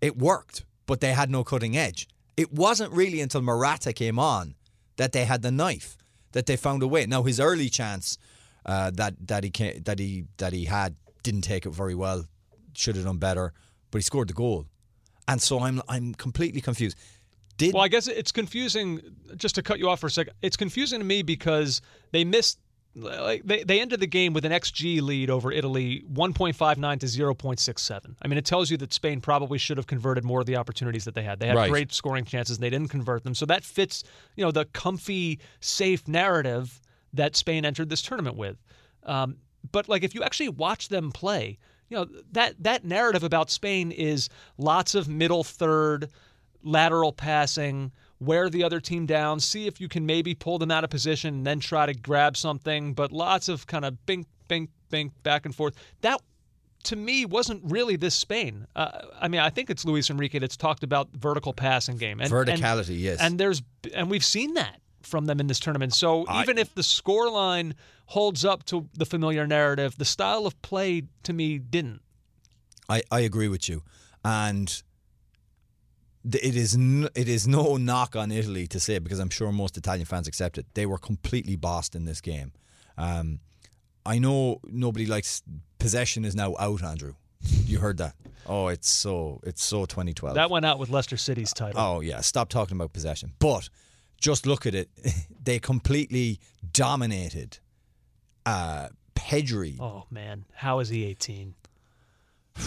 it worked, but they had no cutting edge. It wasn't really until Morata came on that they had the knife, that they found a way. Now his early chance uh, that that he came, that he that he had didn't take it very well. Should have done better, but he scored the goal, and so I'm I'm completely confused. Did Well, I guess it's confusing. Just to cut you off for a second, it's confusing to me because they missed. Like they, they ended the game with an XG lead over Italy, 1.59 to 0.67. I mean, it tells you that Spain probably should have converted more of the opportunities that they had. They had Right. great scoring chances, and they didn't convert them. So that fits, you know, the comfy, safe narrative that Spain entered this tournament with. Um, but like, if you actually watch them play, you know that that narrative about Spain is lots of middle third lateral passing, wear the other team down, see if you can maybe pull them out of position and then try to grab something, but lots of kind of bink, bink, bink, back and forth. That to me wasn't really this Spain. Uh, I mean, I think it's Luis Enrique that's talked about vertical passing game and Verticality, and- yes. and there's and we've seen that from them in this tournament. So even if the scoreline holds up to the familiar narrative, the style of play to me didn't. I, I agree with you, and it is n- it is no knock on Italy to say because I'm sure most Italian fans accept it. They were completely bossed in this game. Um, I know nobody likes possession is now out, Andrew. You heard that? Oh, it's so it's so 2012. That went out with Leicester City's title. Oh yeah, stop talking about possession. But just look at it. they completely dominated uh Pedri. Oh man, how is he 18?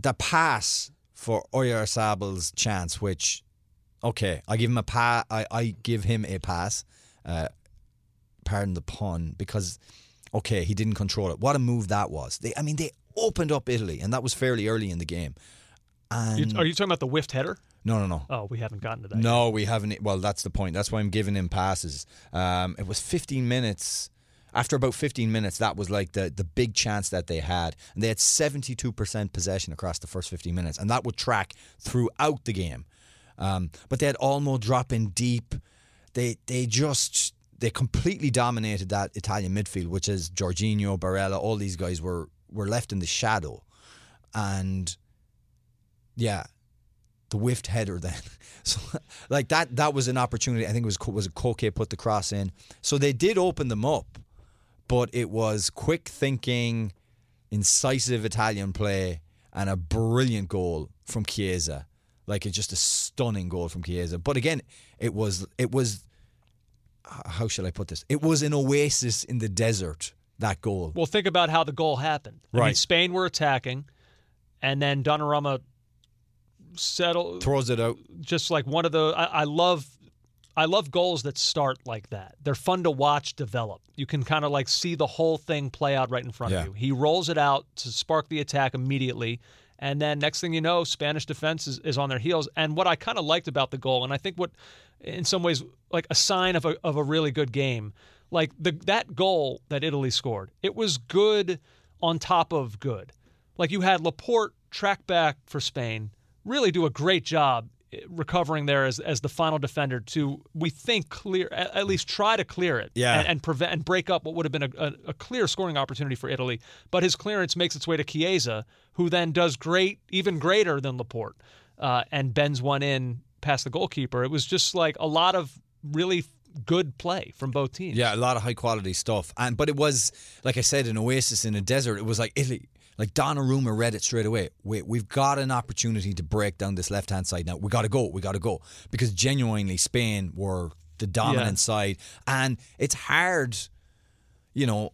The pass for Oyarzabal's chance, which okay, I give him a pa- I, I give him a pass. Uh, pardon the pun, because okay, he didn't control it. What a move that was. They, I mean, they opened up Italy, and that was fairly early in the game. And are you talking about the whiffed header? no, no, no. Oh, we haven't gotten to that. yet. No, we haven't. Well, that's the point. That's why I'm giving him passes. Um, it was 15 minutes. After about 15 minutes, that was like the, the big chance that they had. And they had 72% possession across the first 15 minutes. And that would track throughout the game. Um, but they had Olmo drop in deep. They they just they completely dominated that Italian midfield, which is Jorginho, Barella, all these guys were were left in the shadow. And yeah, the whiffed header then. So like that that was an opportunity. I think it was was Koke put the cross in. So they did open them up, but it was quick thinking, incisive Italian play and a brilliant goal from Chiesa. Like it's just a stunning goal from Chiesa. But again, it was it was how should I put this? It was an oasis in the desert. That goal. Well, think about how the goal happened. I mean, Right. Spain were attacking, and then Donnarumma settled Throws it out. just like one of the. I, I love, I love goals that start like that. They're fun to watch develop. You can kind of like see the whole thing play out right in front Yeah. of you. He rolls it out to spark the attack immediately. And then next thing you know, Spanish defense is, is on their heels. And what I kind of liked about the goal, and I think what, in some ways, like a sign of a, of a really good game, like the that goal that Italy scored, it was good on top of good. Like you had Laporte track back for Spain, really do a great job recovering there as, as the final defender to we think clear at, at least try to clear it Yeah. and, and prevent and break up what would have been a, a, a clear scoring opportunity for Italy. But his clearance makes its way to Chiesa, who then does great, even greater than Laporte, uh, and bends one in past the goalkeeper. It was just like a lot of really good play from both teams. Yeah, a lot of high quality stuff. And but it was like I said, an oasis in a desert. It was like Italy. Like Donnarumma read it straight away. Wait, we've got an opportunity to break down this left hand side now. We got to go. We got to go because genuinely Spain were the dominant Yeah. side, and it's hard. You know,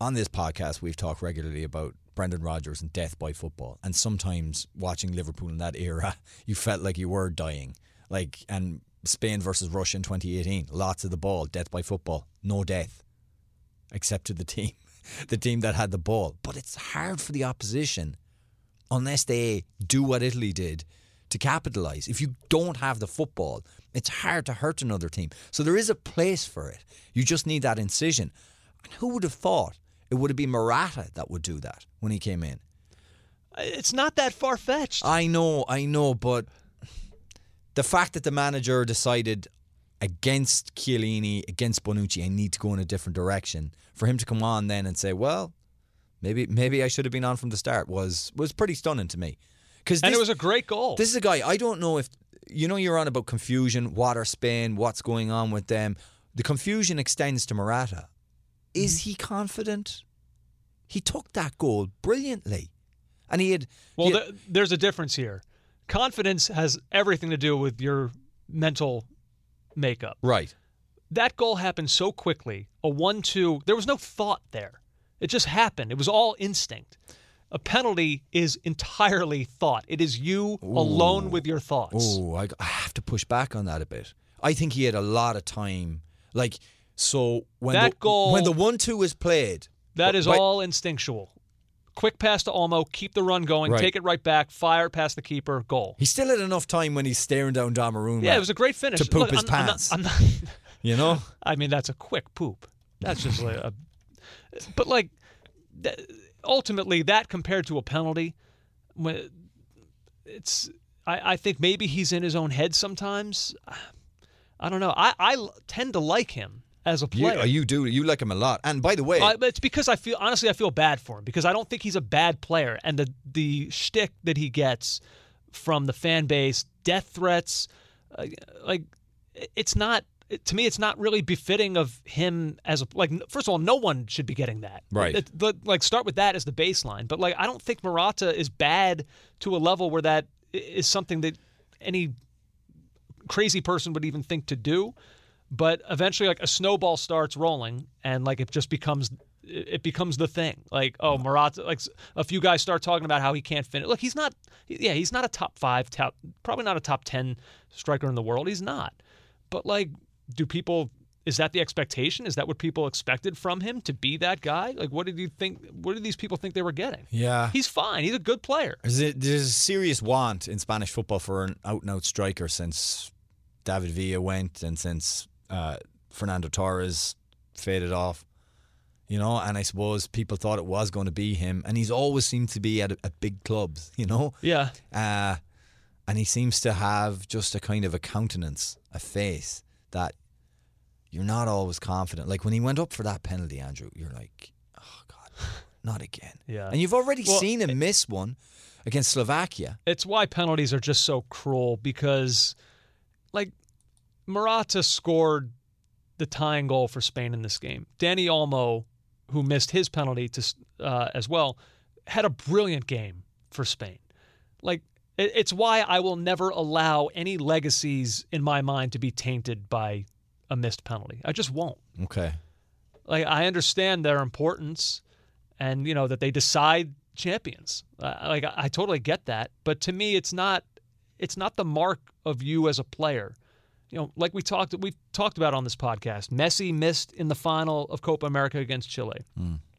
on this podcast, we've talked regularly about Brendan Rodgers and death by football. And sometimes watching Liverpool in that era, you felt like you were dying. Like, and Spain versus Russia in 2018, lots of the ball, death by football, no death, except to the team, the team that had the ball. But it's hard for the opposition unless they do what Italy did to capitalise. If you don't have the football, it's hard to hurt another team. So there is a place for it. You just need that incision. And who would have thought it would have been Morata that would do that when he came in? It's not that far fetched. I know, I know, but the fact that the manager decided against Chiellini, against Bonucci, I need to go in a different direction, for him to come on then and say, well, maybe maybe I should have been on from the start was was pretty stunning to me. Because and it was a great goal. this is a guy I don't know if you know you're on about confusion. What are Spain? What's going on with them? The confusion extends to Morata. Is mm-hmm. he confident? He took that goal brilliantly, and he had. Well, he had- th- there's a difference here. Confidence has everything to do with your mental makeup. right. That goal happened so quickly. A 1 2, there was no thought there. It just happened. It was all instinct. A penalty is entirely thought, it is you alone with your thoughts. Oh, I, I have to push back on that a bit. I think he had a lot of time. Like so when That the, goal- when the one two is played, That is all instinctual. Quick pass to Olmo, keep the run going, Right. take it right back, fire past the keeper, goal. He still had enough time when he's staring down Donnarumma. Yeah, it was a great finish. to poop Look, his I'm- I'm not- pants. I'm not, You know, I mean, that's a quick poop. That's just like a. But like, th- ultimately, that compared to a penalty, when it's, I, I think maybe he's in his own head sometimes. I don't know. I, I tend to like him as a you, player. you do. You like him a lot. And by the way, I, it's because I feel honestly I feel bad for him because I don't think he's a bad player, and the the shtick that he gets from the fan base, death threats, uh, like it's not to me, it's not really befitting of him as a like. First of all, no one should be getting that. Right. It- like start with that as the baseline. But like, I don't think Morata is bad to a level where that is something that any crazy person would even think to do. But eventually, like a snowball starts rolling, and like it just becomes it becomes the thing. Like, oh, mm-hmm. Morata, like a few guys start talking about how he can't finish. Look, he's not. Yeah, he's not a top five, top probably not a top ten striker in the world. He's not. But like, do people? Is that the expectation? Is that what people expected from him to be that guy? Like, what did you think? What did these people think they were getting? Yeah. He's fine. He's a good player. There's a, there's a serious want in Spanish football for an out and out striker since David Villa went and since uh, Fernando Torres faded off. You know, and I suppose people thought it was going to be him, and he's always seemed to be at, at big clubs. You know, Yeah. uh, and he seems to have just a kind of a countenance, a face that you're not always confident. Like when he went up for that penalty, Andrew, you're like, oh God, not again. Yeah. And you've already Well, seen him miss one against Slovakia. it's why penalties are just so cruel because like Morata scored the tying goal for Spain in this game. Dani Olmo, who missed his penalty to uh, as well, had a brilliant game for Spain. Like it, it's why I will never allow any legacies in my mind to be tainted by a missed penalty. I just won't Okay. like I understand their importance, and you know that they decide champions. Uh, like I, I totally get that, but to me, it's not. It's not the mark of you as a player. You know, like we talked, we've talked about on this podcast. Messi missed in the final of Copa America against Chile.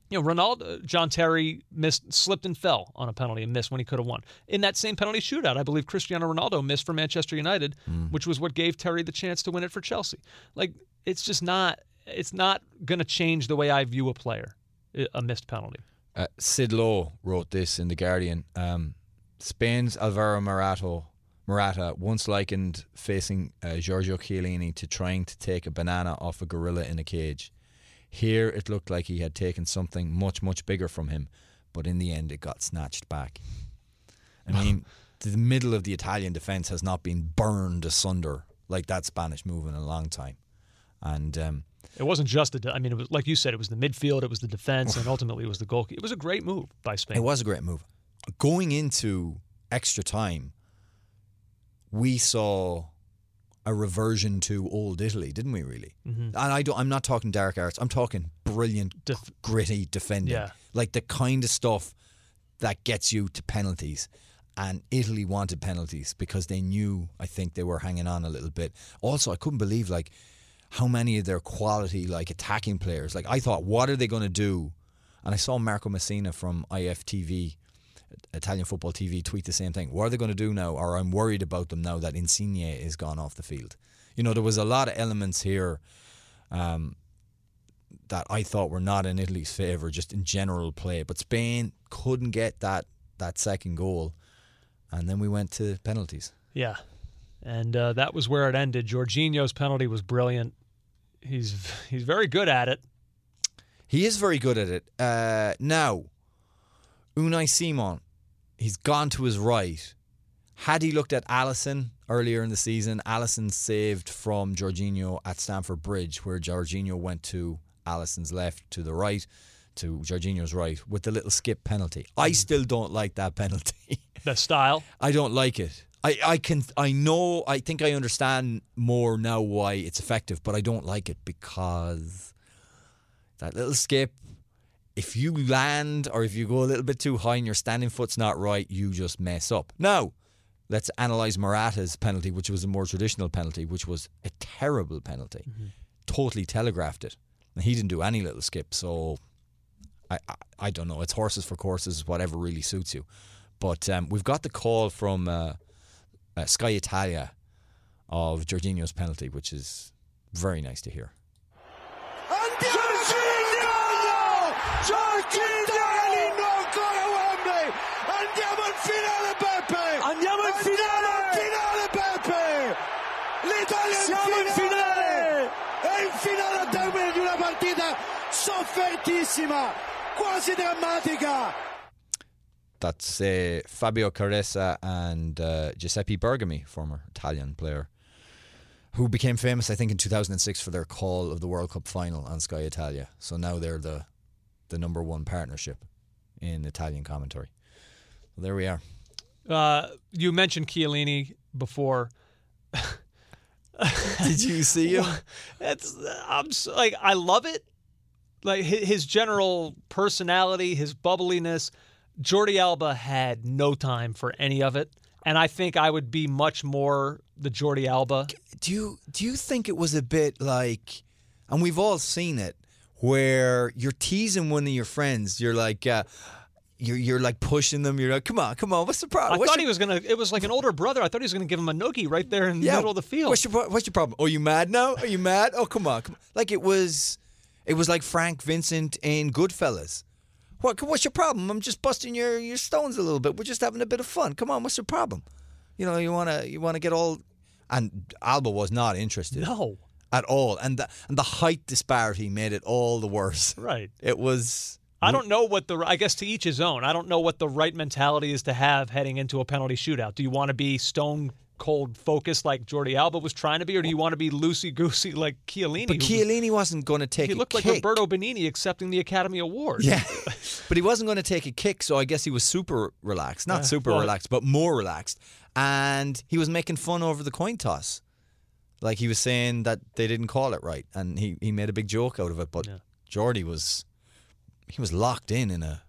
You know, Ronaldo, John Terry missed, slipped and fell on a penalty and missed when he could have won. In that same penalty shootout, I believe Cristiano Ronaldo missed for Manchester United, which was what gave Terry the chance to win it for Chelsea. Like, it's just not. It's not going to change the way I view a player. a missed penalty. Uh, Sid Lowe wrote this in The Guardian. Um, Spain's Alvaro Morata, Morata once likened facing uh, Giorgio Chiellini to trying to take a banana off a gorilla in a cage. Here it looked like he had taken something much, much bigger from him, but in the end it got snatched back. I mean, the middle of the Italian defence has not been burned asunder like that Spanish move in a long time. And um, It wasn't just the. I mean, it was like you said. It was the midfield. It was the defense, and ultimately it was the goal. It was a great move by Spain. It was a great move. Going into extra time, we saw a reversion to old Italy, didn't we? Really, Mhm. and I don't. I'm not talking dark arts. I'm talking brilliant, Def- gritty defending. Yeah. like the kind of stuff that gets you to penalties. And Italy wanted penalties because they knew. I think they were hanging on a little bit. Also, I couldn't believe like how many of their quality like attacking players. Like I thought, what are they going to do? And I saw Marco Messina from IFTV, Italian Football TV, tweet the same thing. What are they going to do now? Or I'm worried about them now that Insigne is gone off the field. You know, there was a lot of elements here um, that I thought were not in Italy's favour, just in general play. But Spain couldn't get that that second goal, and then we went to penalties. Yeah, and uh, that was where it ended. Jorginho's penalty was brilliant. He's he's very good at it. He is very good at it. Uh, now, Unai Simon, he's gone to his right. Had he looked at Alisson earlier in the season, Alisson saved from Jorginho at Stamford Bridge, where Jorginho went to Alisson's left to the right, to Jorginho's right, with the little skip penalty. I hmm. still don't like that penalty. The style. I don't like it. I, I can I know I think I understand more now why it's effective, but I don't like it because that little skip, if you land or if you go a little bit too high and your standing foot's not right, you just mess up. Now, let's analyse Morata's penalty, which was a more traditional penalty, which was a terrible penalty. Totally telegraphed it. And he didn't do any little skip, so I, I I don't know. It's horses for courses, whatever really suits you. But um, we've got the call from uh, uh, Sky Italia of Jorginho's penalty, which is very nice to hear. Jorginho! Jorginho! No ancora Wembley! Andiamo al finale Peppe! Andiamo al finale! Andiamo al finale Peppe! L'Italia Siamo in finale! È in finale a termine di una partita soffertissima, quasi drammatica. That's uh, Fabio Caressa and uh, Giuseppe Bergomi, former Italian player, who became famous, I think, in 2006 for their call of the World Cup final on Sky Italia. So now they're the the number one partnership in Italian commentary. Well, there we are. Uh, you mentioned Chiellini before. Did you see him? It's I'm s- like I love it. Like his general personality, his bubbliness. Jordi Alba had no time for any of it, and I think I would be much more the Jordi Alba. do you do you think it was a bit like, and we've all seen it, where you're teasing one of your friends, you're like, uh, you're you're like pushing them, you're like, come on, come on, what's the problem? I What's thought your- he was gonna. It was like an older brother. I thought he was gonna give him a noogie right there in the middle of the field. What's your what's your problem? Oh, you mad now? Are you mad? Oh, come on, come on. Like it was, it was like Frank Vincent in Goodfellas. What? What's your problem? I'm just busting your your stones a little bit. We're just having a bit of fun. Come on, what's your problem? You know, you wanna you wanna get all, and Alba was not interested. No. At all, and the and the height disparity made it all the worse. Right. It was. I don't know what the. I guess to each his own. I don't know what the right mentality is to have heading into a penalty shootout. Do you want to be stone cold focused like Jordi Alba was trying to be, or do you want to be loosey goosey like Chiellini? But Chiellini wasn't going to take he looked like kick. Roberto Benigni accepting the Academy Award. Yeah, but he wasn't going to take a kick, so I guess he was super relaxed. Not Yeah, super well- relaxed, but more relaxed. And he was making fun over the coin toss. Like he was saying that they didn't call it right, and he, he made a big joke out of it. But Yeah. Jordi was he was locked in in a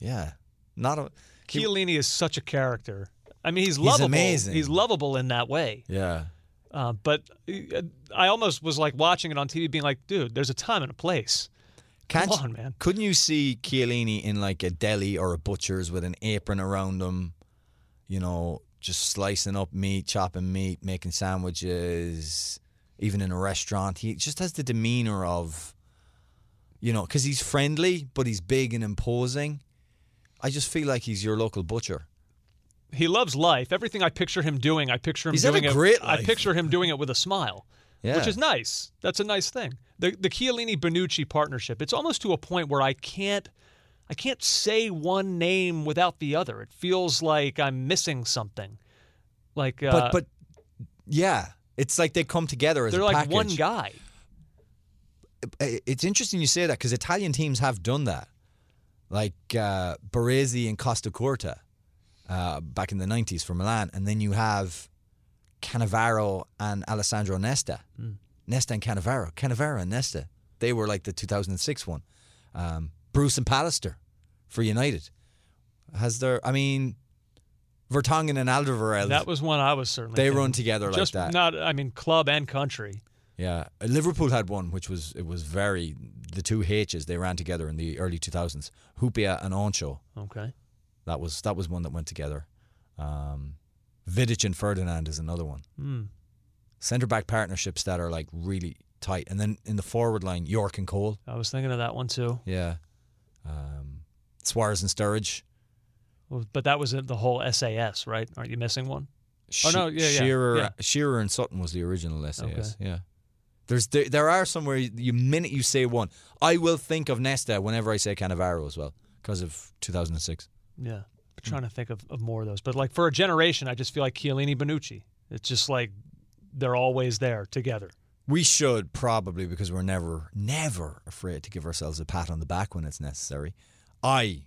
yeah, not a he- Chiellini is such a character. I mean, he's lovable. amazing. He's lovable in that way. yeah. Uh, but uh, I almost was like watching it on TV, being like, dude, there's a time and a place. Can't Come on, man. Couldn't you see Chiellini in like a deli or a butcher's with an apron around him? You know, just slicing up meat, chopping meat, making sandwiches. Even in a restaurant, he just has the demeanor of, you know, because he's friendly, but he's big and imposing. I just feel like he's your local butcher. He loves life. Everything I picture him doing, I picture him He's doing a it. great I picture him doing it with a smile, Yeah. which is nice. That's a nice thing. The the Chiellini Bonucci partnership. It's almost to a point where I can't, I can't say one name without the other. It feels like I'm missing something. Like, uh, But but yeah, it's like they come together as they're a like package. one guy. It's interesting you say that because Italian teams have done that, like uh, Baresi and Costacurta uh, back in the '90s for Milan, and then you have Cannavaro and Alessandro Nesta, Nesta and Cannavaro, Cannavaro and Nesta. They were like the 2006 one. Um, Bruce and Pallister for United. Has there? I mean, Vertonghen and Alderweireld. That was one I was certainly. They thinking. run together like that. not. I mean, club and country. Yeah, Liverpool had one which was it was very the two H's they ran together in the early 2000s. Hyypiä and Henchoz. Okay. That was that was one that went together. Um, Vidic and Ferdinand is another one. Hmm. Centre back partnerships that are like really tight, and then in the forward line, Yorke and Cole. I was thinking of that one too. Yeah, um, Suarez and Sturridge. Well, But that was the whole SAS, right? Aren't you missing one? Oh, no, yeah, yeah, Shearer, yeah. Shearer and Sutton was the original SAS. Okay. Yeah. There's there, there are somewhere you minute you say one, I will think of Nesta whenever I say Cannavaro as well because of 2006. Yeah. I'm trying to think of, of more of those. But like for a generation, I just feel like Chiellini Bonucci. It's just like they're always there together. We should probably because we're never never afraid to give ourselves a pat on the back when it's necessary. I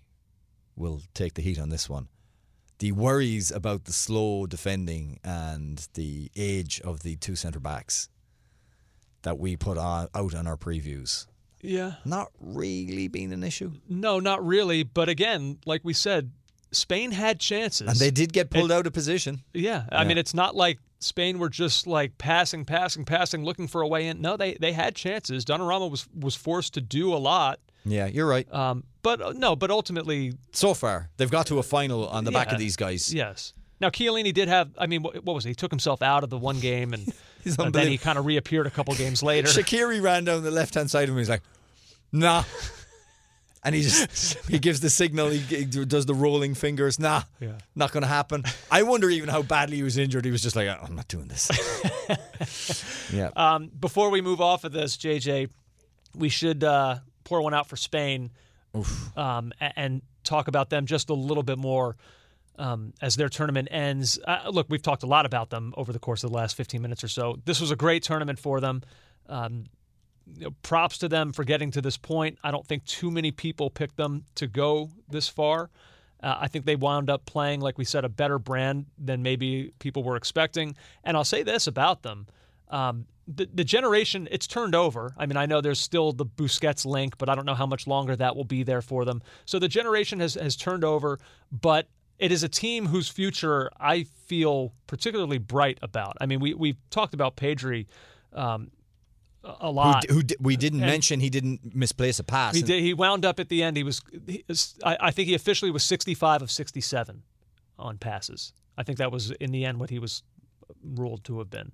will take the heat on this one. The worries about the slow defending and the age of the two centre backs that we put on, out on our previews Yeah. not really being an issue. No, not really. But again, like we said, Spain had chances. And they did get pulled It- out of position. Yeah. I Yeah. mean, it's not like Spain were just like passing, passing, passing, looking for a way in. No, they they had chances. Donnarumma was was forced to do a lot. Yeah, you're right. Um, but uh, no, but ultimately, So far, they've got to a final on the back of these guys. yes. Now Chiellini did have. I mean, what, what was it? He took himself out of the one game, and, and then he kind of reappeared a couple games later. Shaqiri ran down the left hand side of him. He's like, nah. And he just he gives the signal. He g- does the rolling fingers. Nah, Yeah. not going to happen. I wonder even how badly he was injured. He was just like, I'm not doing this. yeah. Um, before we move off of this, JJ, we should uh, pour one out for Spain um, and talk about them just a little bit more. um, as their tournament ends. Uh, look, we've talked a lot about them over the course of the last 15 minutes or so. This was a great tournament for them. Um, you know, props to them for getting to this point. I don't think too many people picked them to go this far. Uh, I think they wound up playing, like we said, a better brand than maybe people were expecting. And I'll say this about them. Um, the, the generation, it's turned over. I mean, I know there's still the Busquets link, but I don't know how much longer that will be there for them. So the generation has, has turned over, but it is a team whose future I feel particularly bright about. I mean, we, we've talked about Pedri um, a lot. d- who we didn't And- mention he didn't misplace a pass. He did. He wound up at the end. He was. He, I, I think he officially was 65 of 67 on passes. I think that was in the end what he was ruled to have been,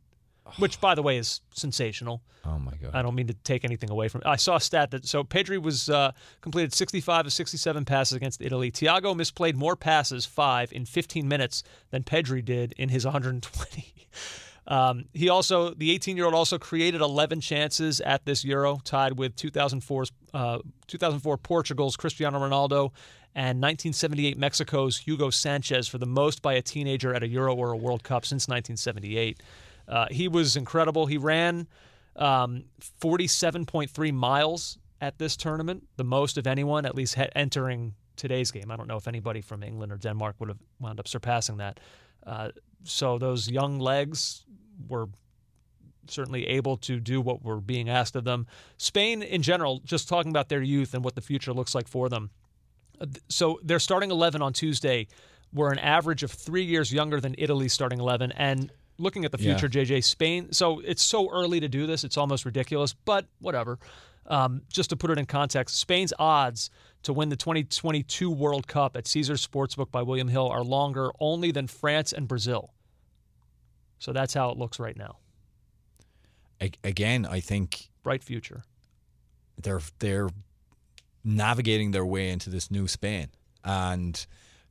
which, by the way, is sensational. Oh my god! I don't mean to take anything away from. It. I saw a stat that so Pedri was uh, completed 65 of 67 passes against Italy. Thiago misplayed more passes, five in 15 minutes, than Pedri did in his 120. Um, he also, the 18 year old, also created 11 chances at this Euro, tied with 2004's, uh, 2004 Portugal's Cristiano Ronaldo and 1978 Mexico's Hugo Sanchez for the most by a teenager at a Euro or a World Cup since 1978. Uh, he was incredible. He ran um, 47.3 miles at this tournament, the most of anyone, at least he- entering today's game. I don't know if anybody from England or Denmark would have wound up surpassing that. Uh, so those young legs were certainly able to do what were being asked of them. Spain, in general, just talking about their youth and what the future looks like for them. Uh, So their starting 11 on Tuesday were an average of three years younger than Italy's starting 11. And looking at the Yeah. future, JJ, Spain, so it's so early to do this, it's almost ridiculous, but whatever. Um, just to put it in context, Spain's odds to win the 2022 World Cup at Caesars Sportsbook by William Hill are longer only than France and Brazil. So that's how it looks right now. Again, I think Bright future. they're they're navigating their way into this new Spain, and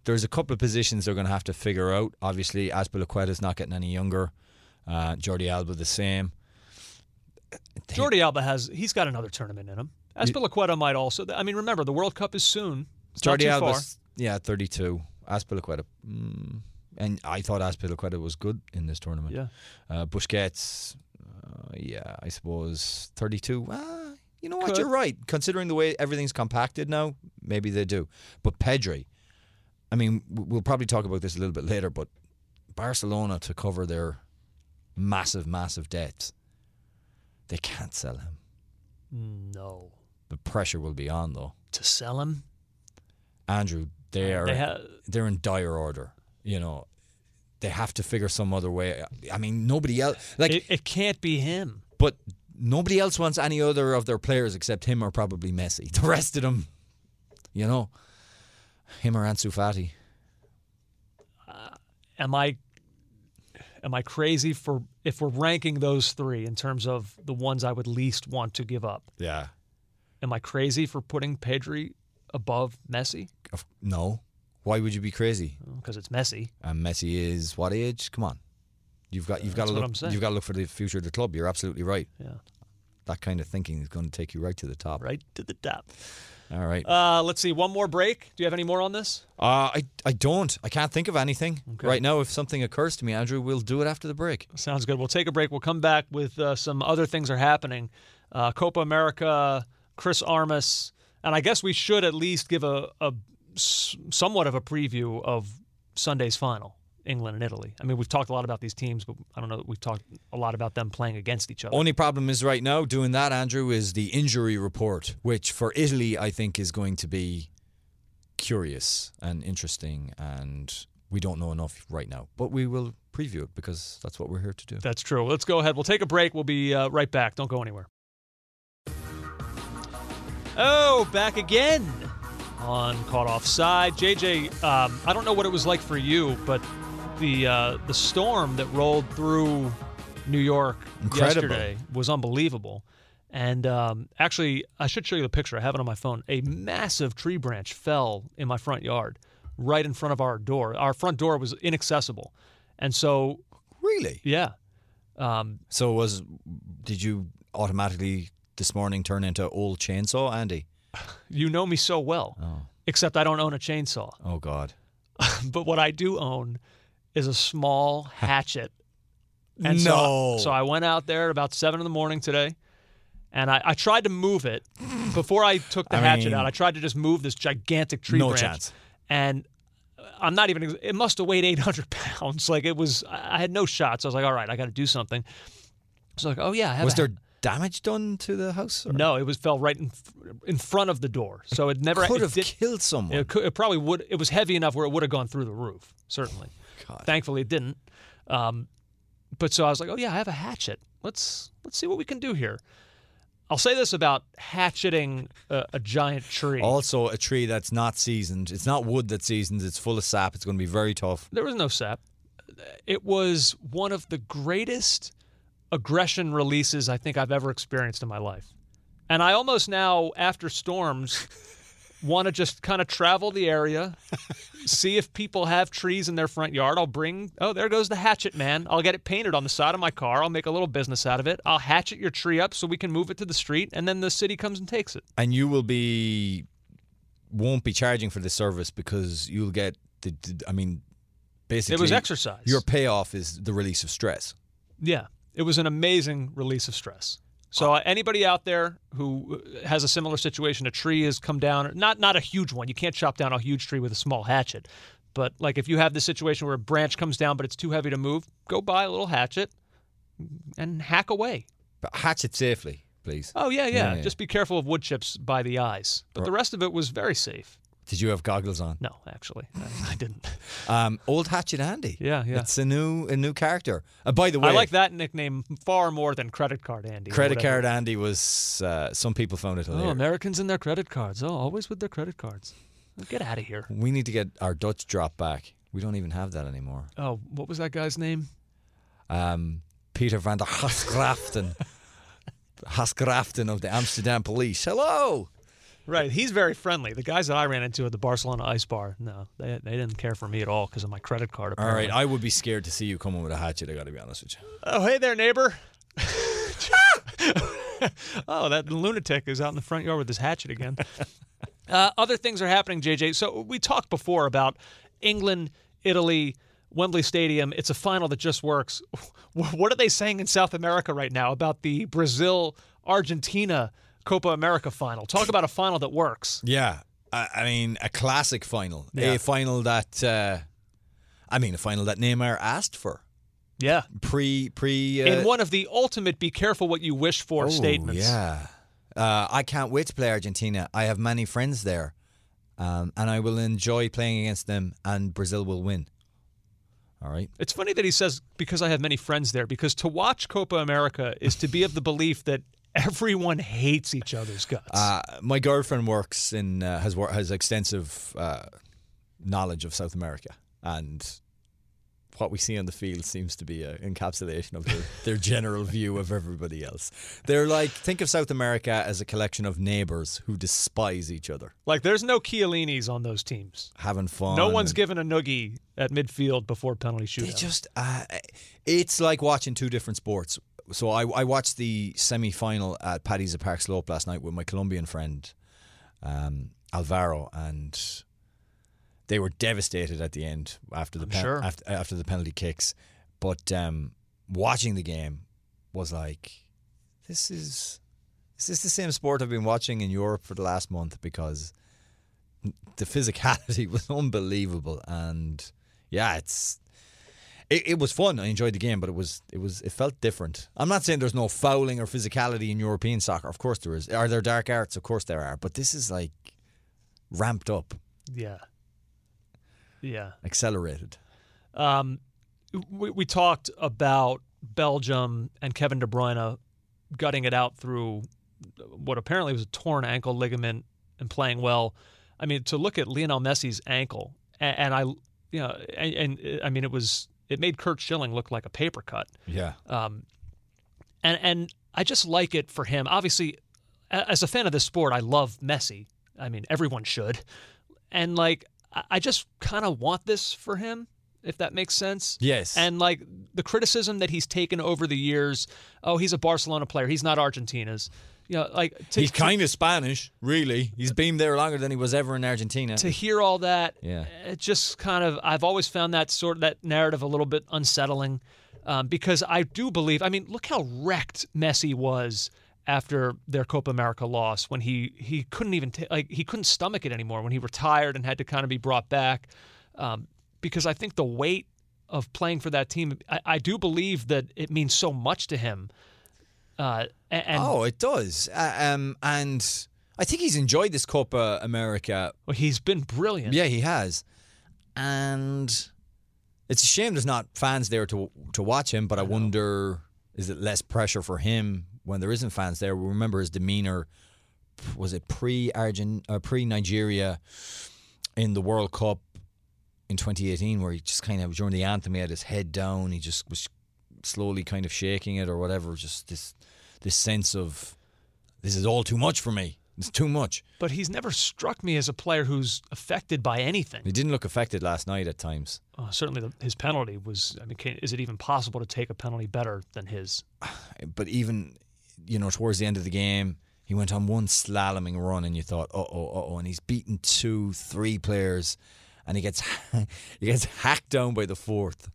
there's a couple of positions they're going to have to figure out. Obviously, Azpilicueta's not getting any younger. Uh, Jordi Alba the same. Jordi Alba has he's got another tournament in him. Azpilicueta might also. I mean, remember the World Cup is soon. It's Jordi too Alba's yeah, 32. Azpilicueta, mm, and I thought Azpilicueta was good in this tournament. Yeah. Uh, Busquets, uh, yeah, I suppose 32. Ah, you know what? Could. You're right. Considering the way everything's compacted now, maybe they do. But Pedri, I mean, we'll probably talk about this a little bit later, but Barcelona to cover their massive, massive debts, they can't sell him. No, The pressure will be on, though. to sell him. Andrew, they are They ha- they're in dire order. You know, they have to figure some other way. I mean, nobody else like, It, it can't be him. but nobody else wants any other of their players except him or probably Messi. The rest of them, you know, him or Ansu Fati. Uh, am I? Am I crazy for if we're ranking those three in terms of the ones I would least want to give up? Yeah. Am I crazy for putting Pedri above Messi No. Why would you be crazy? because it's Messi? And Messi is what age? Come on. You've got you've uh, got to look you've got to look for the future of the club. You're absolutely right. Yeah, That kind of thinking is going to take you right to the top. right to the top. All right. Uh, let's see. One more break. Do you have any more on this? Uh, I I don't. I can't think of anything right now. If something occurs to me, Andrew, we'll do it after the break. Sounds good. We'll take a break. We'll come back with uh, some other things are happening. Uh, Copa America, Chris Armas, and I guess we should at least give a, a somewhat of a preview of Sunday's final, England and Italy. I mean, we've talked a lot about these teams, but I don't know that we've talked a lot about them playing against each other. Only problem is right now doing that, Andrew, is the injury report, which for Italy I think is going to be curious and interesting, and we don't know enough right now. But we will preview it because that's what we're here to do. That's true. Let's go ahead. We'll take a break. We'll be uh, right back. Don't go anywhere. Oh, back again on Caught Offside. JJ, um, I don't know what it was like for you, but the uh, the storm that rolled through New York Incredible. yesterday was unbelievable. And um, actually, I should show you the picture. I have it on my phone. A massive tree branch fell in my front yard, right in front of our door. Our front door was inaccessible, and so Really? yeah, um, So was did you automatically this morning turn into old chainsaw, Andy? You know me so well. Oh. Except I don't own a chainsaw. Oh God. but what I do own is a small hatchet. And so- No. So, I went out there at about seven in the morning today, and I, I tried to move it before I took the I hatchet mean- out. I tried to just move this gigantic tree No branch, chance. and I'm not even. It must have weighed 800 pounds. Like it was. I had no shots. I was like, all right, I got to do something. So like, oh yeah, I have Was there damage done to the house? or- no, it was fell right in in front of the door, so it never Could it have did- killed someone. It, could, it probably would. It was heavy enough where it would have gone through the roof. Certainly. God. Thankfully, it didn't. Um, but so I was like, oh yeah, I have a hatchet. Let's let's see what we can do here. I'll say this about hatcheting a, a giant tree. Also, a tree that's not seasoned. It's not wood that's seasoned. It's full of sap. It's going to be very tough. there was no sap. It was one of the greatest aggression releases I think I've ever experienced in my life. And I almost now, after storms, want to just kind of travel the area, see if people have trees in their front yard. I'll bring, oh, there goes the hatchet man. I'll get it painted on the side of my car. I'll make a little business out of it. I'll hatchet your tree up so we can move it to the street, and then the city comes and takes it. And you will be won't be charging for this service because you'll get the. the- I mean, basically, It was exercise. Your payoff is the release of stress. Yeah, it was an amazing release of stress. So uh, anybody out there who uh, has a similar situation, a tree has come down, not not a huge one. You can't chop down a huge tree with a small hatchet. But like if you have this situation where a branch comes down but it's too heavy to move, go buy a little hatchet and hack away. But hatch it safely, please. Oh yeah, yeah. Yeah, yeah. Just be careful of wood chips by the eyes. But the rest of it was very safe. Did you have goggles on? No, actually, I, I didn't. Um, old Hatchet Andy. Yeah, yeah. It's a new a new character. Uh, by the way, I like that nickname far more than credit card Andy. Credit card Andy was. Uh, some people found it Oh, hilarious. Americans and their credit cards. Oh, always with their credit cards. Get out of here. we need to get our Dutch drop back. We don't even have that anymore. Oh, what was that guy's name? um, Peter van der Hasgraften. Hasgraften of the Amsterdam police. Hello. Right, he's very friendly. The guys that I ran into at the Barcelona Ice Bar, no, they, they didn't care for me at all because of my credit card. All right, I would be scared to see you come coming with a hatchet. I got to be honest with you. oh, hey there, neighbor. oh, that lunatic is out in the front yard with his hatchet again. uh, other things are happening, JJ. So we talked before about England, Italy, Wembley Stadium. It's a final that just works. What are they saying in South America right now about the Brazil Argentina Copa America final? Talk about a final that works. Yeah, I, I mean a classic final, Yeah. a final that, uh, I mean, a final that Neymar asked for Yeah. pre pre. Uh, in one of the ultimate be careful what you wish for oh, statements. Yeah, uh, I can't wait to play Argentina. I have many friends there, um, and I will enjoy playing against them. And Brazil will win. All right. It's funny that he says because I have many friends there because to watch Copa America is to be of the belief that everyone hates each other's guts. Uh, my girlfriend works in uh, has wor- has extensive uh, knowledge of South America, and what we see on the field seems to be an encapsulation of their, their general view of everybody else. They're like think of South America as a collection of neighbors who despise each other, like there's no Chiellinis on those teams. having fun. No one's given a noogie at midfield before penalty shootout. They just, uh, it's like watching two different sports. So I, I watched the semi final at Paddy's at Park Slope last night with my Colombian friend, um, Alvaro, and they were devastated at the end after the pen- sure. after, after the penalty kicks. But um, watching the game was like, this is is this the same sport I've been watching in Europe for the last month because the physicality was unbelievable and yeah, it's it, it was fun. I enjoyed the game, but it was it was it felt different. I'm not saying there's no fouling or physicality in European soccer. Of course there is. Are there dark arts? Of course there are. But this is like ramped up, yeah. Yeah. accelerated. Um, we, we talked about Belgium and Kevin De Bruyne gutting it out through what apparently was a torn ankle ligament and playing well. I mean, to look at Lionel Messi's ankle, and, and I, you know, and, and I mean, it was it made Curt Schilling look like a paper cut. Yeah. Um, and and I just like it for him. Obviously, as a fan of this sport, I love Messi. I mean, everyone should. And like, I- I just kind of want this for him. If that makes sense. Yes. And like the criticism that he's taken over the years, oh, he's a Barcelona player. He's not Argentina's. You know, like to, He's kind of Spanish, really. He's been there longer than he was ever in Argentina. to hear all that. Yeah. It just kind of I've always found that sort of that narrative a little bit unsettling. Um, because I do believe I mean, look how wrecked Messi was after their Copa America loss when he he couldn't even ta- like he couldn't stomach it anymore when he retired and had to kind of be brought back. Um, because I think the weight of playing for that team, I, I do believe that it means so much to him. Uh, and oh, it does. Uh, um, and I think he's enjoyed this Copa America. well, he's been brilliant. Yeah, he has. And it's a shame there's not fans there to to watch him. But I, wonder, is it less pressure for him when there isn't fans there? We remember his demeanor. Was it pre Argent, uh, pre Nigeria in the World Cup in 2018, where he just kind of during the anthem he had his head down. He just was slowly kind of shaking it or whatever. Just this this sense of this is all too much for me. It's too much. But he's never struck me as a player who's affected by anything. He didn't look affected last night at times. Uh, certainly, the, his penalty was. I mean, can, is it even possible to take a penalty better than his? but even you know towards the end of the game he went on one slaloming run and you thought uh oh uh oh and he's beaten two three players and he gets he gets hacked down by the fourth.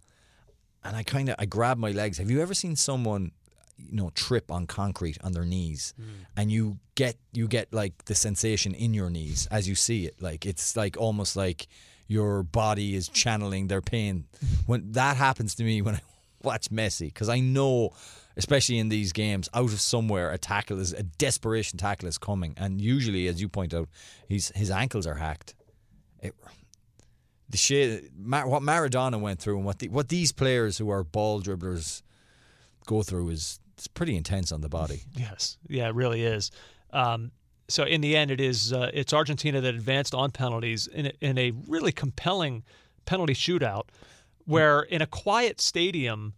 And I kind of I grab my legs. Have you ever seen someone you know trip on concrete on their knees? Mm. And you get you get like the sensation in your knees as you see it. Like it's like almost like your body is channeling their pain. When that happens to me when I watch Messi because I know especially in these games out of somewhere a tackle is a desperation tackle is coming. And usually as you point out he's his ankles are hacked. It, the shit what Maradona went through and what the, what these players who are ball dribblers go through is it's pretty intense on the body. Yes, yeah, it really is. Um, so in the end, it is uh, it's Argentina that advanced on penalties in a, in a really compelling penalty shootout, where in a quiet stadium.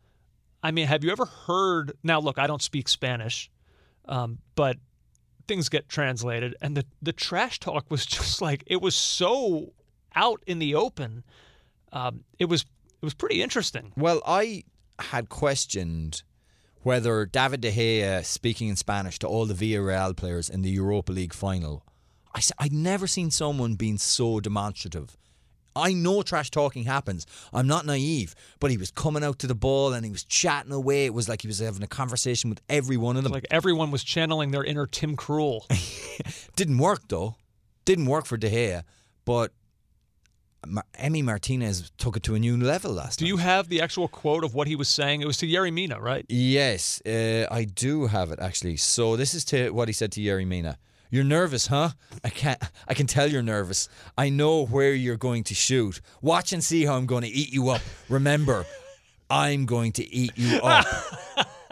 I mean, have you ever heard? Now, look, I don't speak Spanish, um, but things get translated, and the the trash talk was just like it was so out in the open. Um, it was it was pretty interesting. Well, I had questioned whether David De Gea speaking in Spanish to all the Villarreal players in the Europa League final. I I'd never seen someone being so demonstrative. I know trash talking happens. I'm not naive, but he was coming out to the ball and he was chatting away. It was like he was having a conversation with every one of them. Like everyone was channeling their inner Tim Krul. Didn't work though. Didn't work for De Gea, but Mar- Emi Martinez took it to a new level last Do you have the actual quote of what he was saying? It was to Yerry Mina, right? Yes, uh, I do have it actually. So this is to what he said to Yerry Mina. You're nervous, huh? I can't. I can tell you're nervous. I know where you're going to shoot. Watch and see how I'm going to eat you up. Remember, I'm going to eat you up.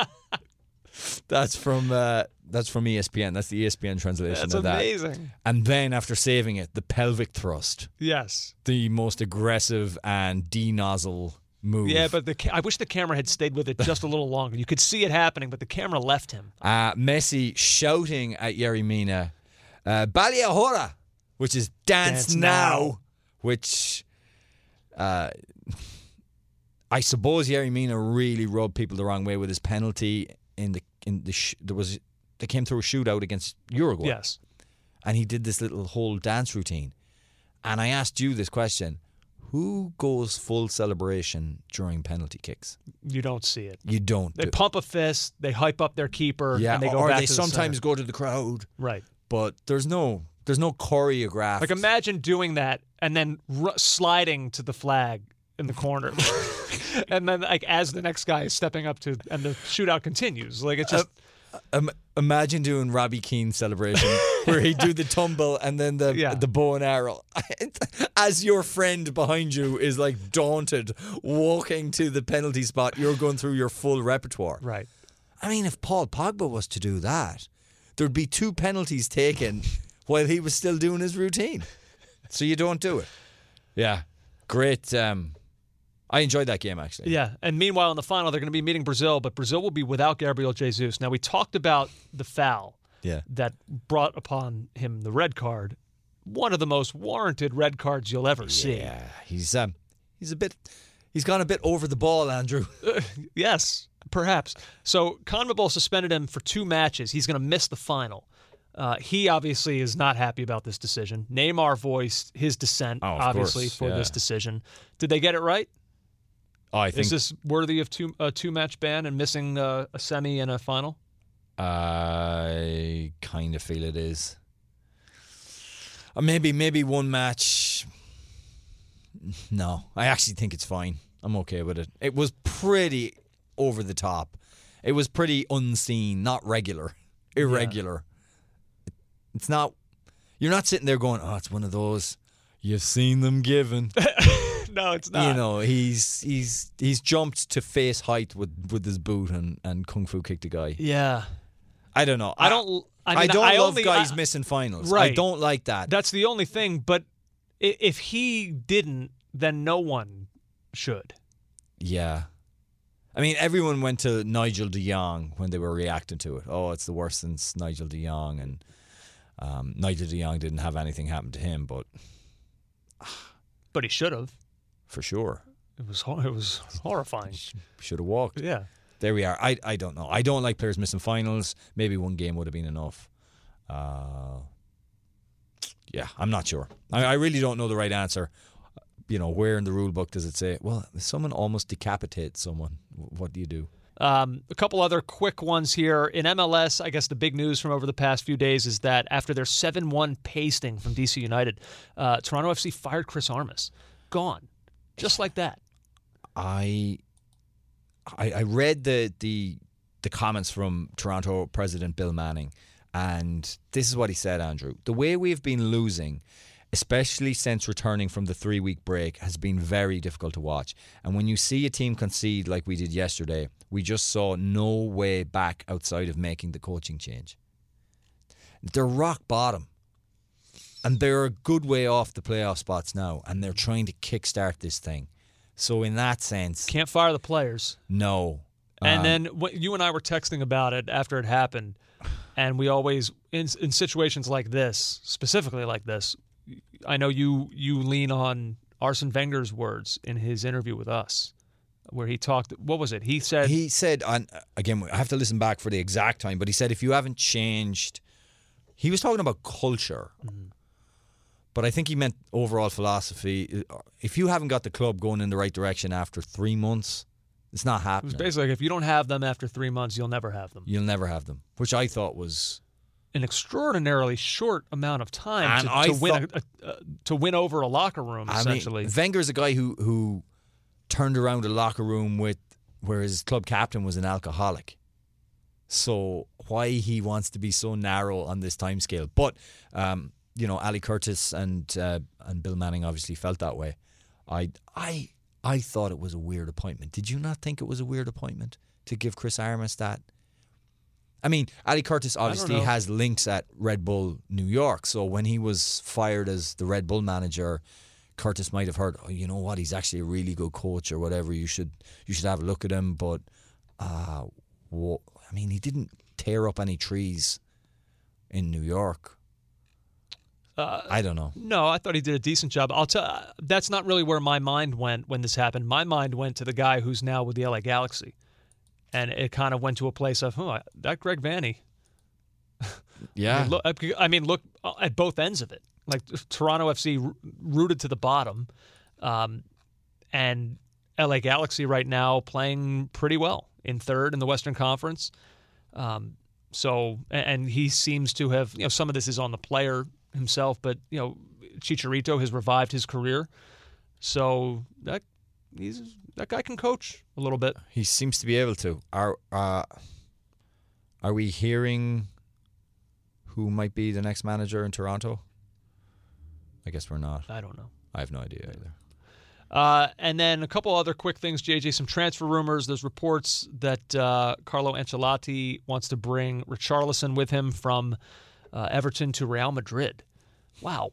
that's from uh, that's from ESPN. That's the ESPN translation That's of that. amazing. And then after saving it, the pelvic thrust, Yes. the most aggressive and denozzle move. Yeah, but the ca- I wish the camera had stayed with it just a little longer. You could see it happening, but the camera left him. Uh, Messi shouting at Yerry Mina, uh, Bali ahora, which is dance, Dance now, now. which uh, I suppose Yerry Mina really rubbed people the wrong way with his penalty in the in the sh- there was they came through a shootout against Uruguay. Yes. and he did this little whole dance routine, and I asked you this question: Who goes full celebration during penalty kicks? You don't see it. You don't. They do- pump a fist, they hype up their keeper, yeah, and they go or back they to the sometimes center. go to the crowd. Right. but there's no there's no choreograph. Like imagine doing that and then r- sliding to the flag in the corner. and then like as the next guy is stepping up to and the shootout continues. Like it's just uh, Im- imagine doing Robbie Keane celebration where he do the tumble and then the Yeah. the bow and arrow. As your friend behind you is like daunted, walking to the penalty spot, you're going through your full repertoire. right. I mean, if Paul Pogba was to do that, there'd be two penalties taken while he was still doing his routine. So you don't do it. Yeah, great. Um, I enjoyed that game actually. Yeah, and meanwhile in the final they're going to be meeting Brazil, but Brazil will be without Gabriel Jesus. Now we talked about the foul Yeah. that brought upon him the red card. One of the most warranted red cards you'll ever see. Yeah, he's um, he's a bit. He's gone a bit over the ball, Andrew. Yes, perhaps. So CONMEBOL suspended him for two matches. He's going to miss the final. Uh, he obviously is not happy about this decision. Neymar voiced his dissent, Oh, obviously, course, for yeah. this decision. Did they get it right? Oh, I think Is this worthy of two a two match ban and missing uh, a semi and a final? I kind of feel it is. Or maybe maybe one match. No, I actually think it's fine. I'm okay with it. It was pretty over the top. It was pretty unseen, not regular, irregular. It's not. You're not sitting there going, "Oh, it's one of those." You've seen them given. no, it's not. you know, he's he's he's jumped to face height with with his boot and and kung fu kicked a guy. Yeah, I don't know. I don't. I, mean, don't I love only, guys I- missing finals. I don't like that. That's the only thing. But if he didn't, then no one should. Yeah. I mean, everyone went to Nigel de Jong when they were reacting to it. Oh, it's the worst since Nigel de Jong, and um, Nigel de Jong didn't have anything happen to him, but But he should have. For sure, It was it was horrifying. should have walked. Yeah. There we are. I I don't know. I don't like players missing finals. Maybe one game would have been enough. Uh, yeah, I'm not sure. I, I really don't know the right answer. You know, where in the rule book does it say? Well, if someone almost decapitates someone, what do you do? Um, a couple other quick ones here. In MLS, I guess the big news from over the past few days is that after their 7 1 pasting from DC United, uh, Toronto FC fired Chris Armas. Gone. Just like that. I, I I read the the the comments from Toronto president Bill Manning, and this is what he said, Andrew. The way we've been losing, especially since returning from the three week break, has been very difficult to watch. And when you see a team concede like we did yesterday, we just saw no way back outside of making the coaching change. They're rock bottom. And they're a good way off the playoff spots now, and they're trying to kickstart this thing. So in that sense, Can't fire the players. no. And Um, then you and I were texting about it after it happened, and we always in in situations like this, specifically like this, I know you you lean on Arsene Wenger's words in his interview with us, where he talked. What was it? He said he said, and again, I have to listen back for the exact time, but he said if you haven't changed, he was talking about culture. But I think he meant overall philosophy. If you haven't got the club going in the right direction after three months, it's not happening. basically like if you don't have them after three months, you'll never have them. You'll never have them, which I thought was An extraordinarily short amount of time to, to win thought- a, a, uh, to win over a locker room. I essentially, mean, Wenger's a guy who who turned around a locker room with where his club captain was an alcoholic. So why he wants to be so narrow on this time scale? But um, you know, Ali Curtis and uh, and Bill Manning obviously felt that way. I I I thought it was a weird appointment. Did you not think it was a weird appointment to give Chris Armas that? I mean, Ali Curtis obviously has links at Red Bull New York. So when he was fired as the Red Bull manager, Curtis might have heard, oh, you know what, he's actually a really good coach or whatever. You should you should have a look at him. But uh, I mean, he didn't tear up any trees in New York. Uh, I don't know. No, I thought he did a decent job. I'll tell. That's not really where my mind went when this happened. My mind went to the guy who's now with the LA Galaxy, and it kind of went to a place of, oh, that Greg Vanney. I Yeah, mean, look, I mean, look uh, at both ends of it. Like Toronto FC rooted to the bottom, um, and LA Galaxy right now playing pretty well in third in the Western Conference. Um, so, and he seems to have, you know, some of this is on the player himself, but you know, Chicharito has revived his career. So that he's that guy can coach a little bit. he seems to be able to. Are uh, are we hearing who might be the next manager in Toronto? I guess we're not. I don't know. I have no idea either. Uh, and then a couple other quick things, JJ. Some transfer rumors. There's reports that uh, Carlo Ancelotti wants to bring Richarlison with him from uh, Everton to Real Madrid. Wow.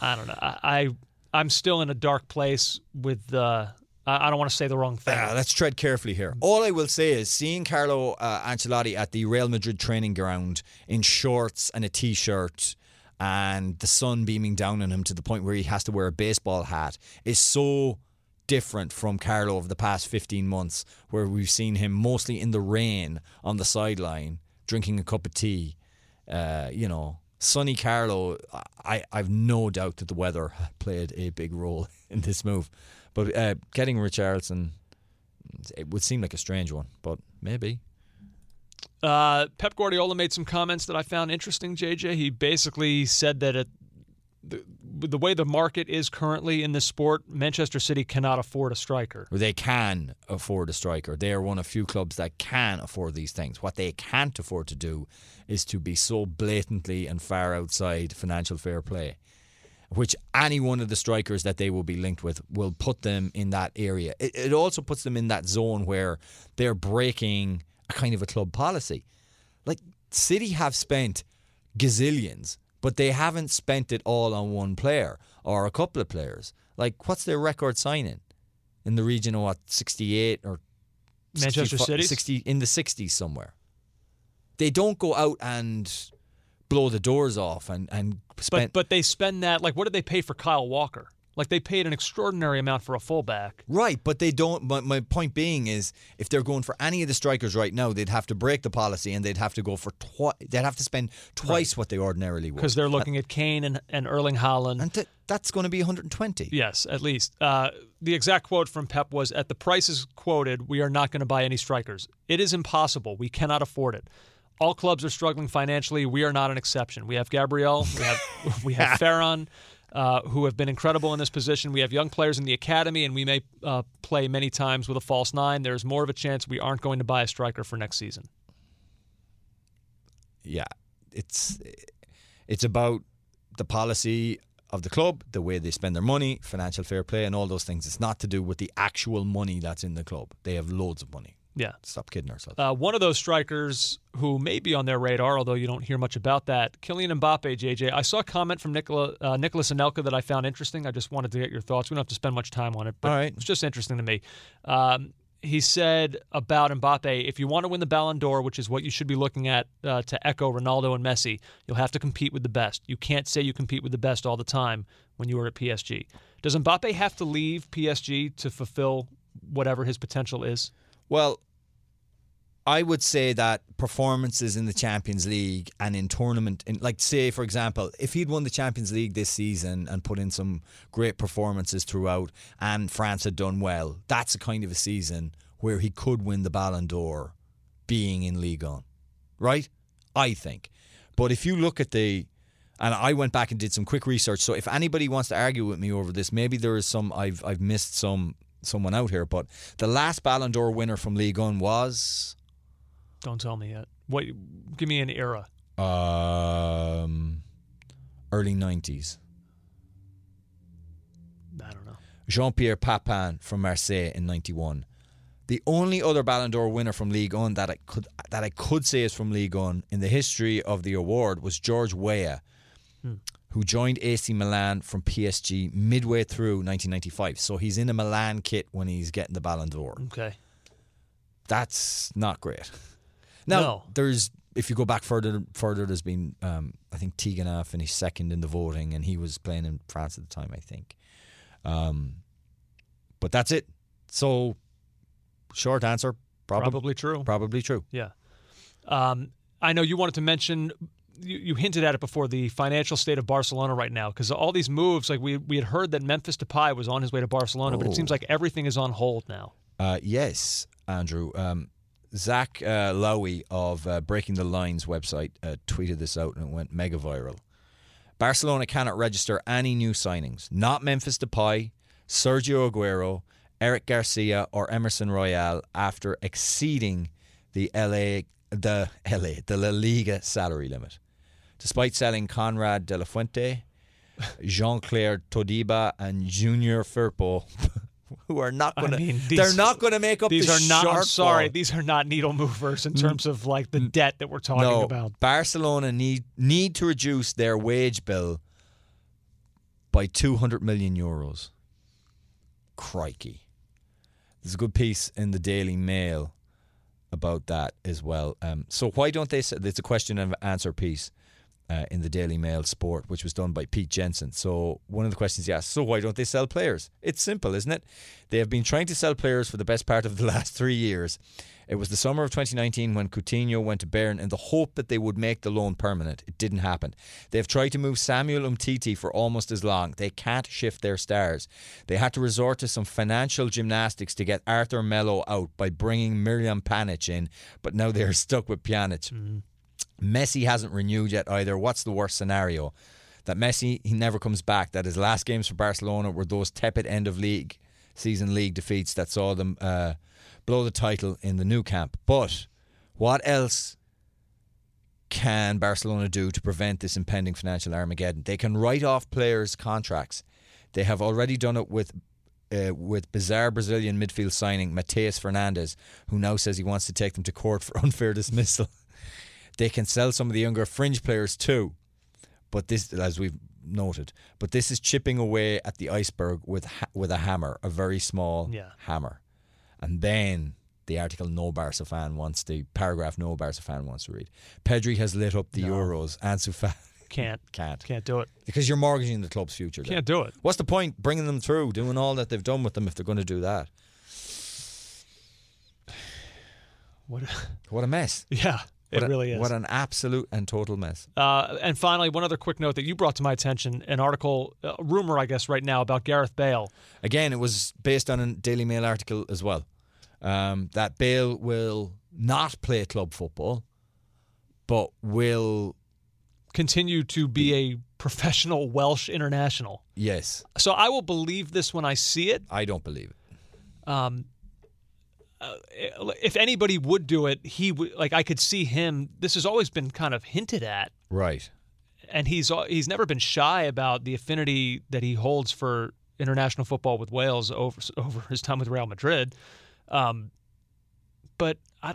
I don't know. I, I I'm still in a dark place with. Uh, I, don't want to say the wrong thing. Yeah, let's tread carefully here. All I will say is seeing Carlo uh, Ancelotti at the Real Madrid training ground in shorts and a t-shirt and the sun beaming down on him to the point where he has to wear a baseball hat is so different from Carlo over the past 15 months, where we've seen him mostly in the rain on the sideline, drinking a cup of tea. Uh, you know, Sunny Carlo, I, I've no doubt that the weather played a big role in this move. But uh, getting Richarlison, it would seem like a strange one, but maybe. Uh, Pep Guardiola made some comments that I found interesting. JJ, he basically said that it, the, the way the market is currently in this sport, Manchester City cannot afford a striker. They can afford a striker. They are one of few clubs that can afford these things. What they can't afford to do is to be so blatantly and far outside financial fair play, which any one of the strikers that they will be linked with will put them in that area. It, it also puts them in that zone where they're breaking a kind of a club policy. Like City have spent gazillions, but they haven't spent it all on one player or a couple of players. Like, what's their record signing in the region of what sixty-eight or Manchester City? sixty in the sixties somewhere? They don't go out and blow the doors off and and spend. But but they spend that like what did they pay for Kyle Walker? Like they paid an extraordinary amount for a fullback. Right, but they don't. My, my point being is, if they're going for any of the strikers right now, they'd have to break the policy and they'd have to go for twi- They'd have to spend twice what they ordinarily would Because they're looking at Kane and, and Erling Haaland. and th- that's going to be 120. Yes, at least. Uh, the exact quote from Pep was At the prices quoted, we are not going to buy any strikers. It is impossible. We cannot afford it. All clubs are struggling financially. We are not an exception. We have Gabriel, we have, we have Ferran, uh, who have been incredible in this position. We have young players in the academy, and we may uh, play many times with a false nine. There's more of a chance we aren't going to buy a striker for next season. yeah, it's it's about the policy of the club, the way they spend their money, financial fair play, and all those things. It's not to do with the actual money that's in the club. They have loads of money. Yeah. Stop kidding ourselves. Uh, one of those strikers who may be on their radar, although you don't hear much about that, Kylian Mbappe, JJ. I saw a comment from Nicola, uh, Nicolas Anelka that I found interesting. I just wanted to get your thoughts. We don't have to spend much time on it, but All right. it's just interesting to me. Um, he said about Mbappe, if you want to win the Ballon d'Or, which is what you should be looking at uh, to echo Ronaldo and Messi, you'll have to compete with the best. You can't say you compete with the best all the time when you are at PSG. Does Mbappe have to leave PSG to fulfill whatever his potential is? Well, I would say that performances in the Champions League and in tournament, in, like say for example, if he'd won the Champions League this season and put in some great performances throughout, and France had done well, that's a kind of a season where he could win the Ballon d'Or, being in Ligue 1, right? I think. But if you look at the and I went back and did some quick research. So if anybody wants to argue with me over this, maybe there is some I've I've missed some someone out here. But the last Ballon d'Or winner from Ligue 1 was Don't tell me yet. What? Give me an era. um, early nineties. I don't know. Jean Pierre Papin from Marseille in ninety one. The only other Ballon d'Or winner from Ligue 1 that I could that I could say is from Ligue 1 in the history of the award was George Weah, who joined AC Milan from PSG midway through 1995. So he's in a Milan kit when he's getting the Ballon d'Or. Okay. That's not great. Now No. there's if you go back further further, there's been um, I think Tigana finished second in the voting, and he was playing in France at the time, I think. Um, but that's it. So, short answer, probably Probably true. probably true. Yeah. Um, I know you wanted to mention. You, you hinted at it before the financial state of Barcelona right now because all these moves, like we we had heard that Memphis Depay was on his way to Barcelona, but Oh. it seems like everything is on hold now. Uh, yes, Andrew. Um, Zach uh, Lowy of uh, Breaking the Lines website uh, tweeted this out and it went mega viral. Barcelona cannot register any new signings. Not Memphis Depay, Sergio Aguero, Eric Garcia, or Emerson Royal after exceeding the LA the LA the La Liga salary limit. Despite selling Konrad de la Fuente, Jean-Clair Todibo, and Junior Firpo, who are not going to mean, they're not going to make up These the are not. I'm sorry, these are not needle movers in terms of like the debt that we're talking no, about. Barcelona need need to reduce their wage bill by 200 million euros. Crikey. There's a good piece in the Daily Mail about that as well. Um, so why don't they? It's a question and answer piece. Uh, in the Daily Mail Sport, which was done by Pete Jenson. So one of the questions he asked, so why don't they sell players? It's simple, isn't it? They have been trying to sell players for the best part of the last three years. It was the summer of 2019 when Coutinho went to Bayern in the hope that they would make the loan permanent. It didn't happen. They've tried to move Samuel Umtiti for almost as long. They can't shift their stars. They had to resort to some financial gymnastics to get Arthur Melo out by bringing Miralem Pjanic in, but now they're stuck with Pjanic. Messi hasn't renewed yet either. What's the worst scenario? That Messi he never comes back. That his last games for Barcelona were those tepid end of league season league defeats that saw them uh, blow the title in the Nou Camp. But what else can Barcelona do to prevent this impending financial Armageddon? They can write off players' contracts. They have already done it with uh, with bizarre Brazilian midfield signing Matheus Fernandes, who now says he wants to take them to court for unfair dismissal. They can sell some of the younger fringe players too, but this, as we've noted, but this is chipping away at the iceberg with ha- with a hammer, a very small Yeah. hammer, and then. The article no Barca fan wants the paragraph no Barca fan wants to read. Pedri has lit up the No. Euros. Ansu Fati Can't. can't Can't do it. because you're mortgaging the club's future. then. Can't do it. What's the point bringing them through, doing all that they've done with them if they're going to do that? What? What a mess! Yeah, it a- really is. What an absolute and total mess. Uh, and finally, one other quick note that you brought to my attention: an article, a rumor, I guess, right now about Gareth Bale. Again, it was based on a Daily Mail article as well. Um, that Bale will not play club football, but will continue to be a professional Welsh international. yes, So I will believe this when I see it. I don't believe it. Um, uh, if anybody would do it, he would. Like I could see him. This has always been kind of hinted at, Right. and he's he's never been shy about the affinity that he holds for international football with Wales over over his time with Real Madrid. Um, but I,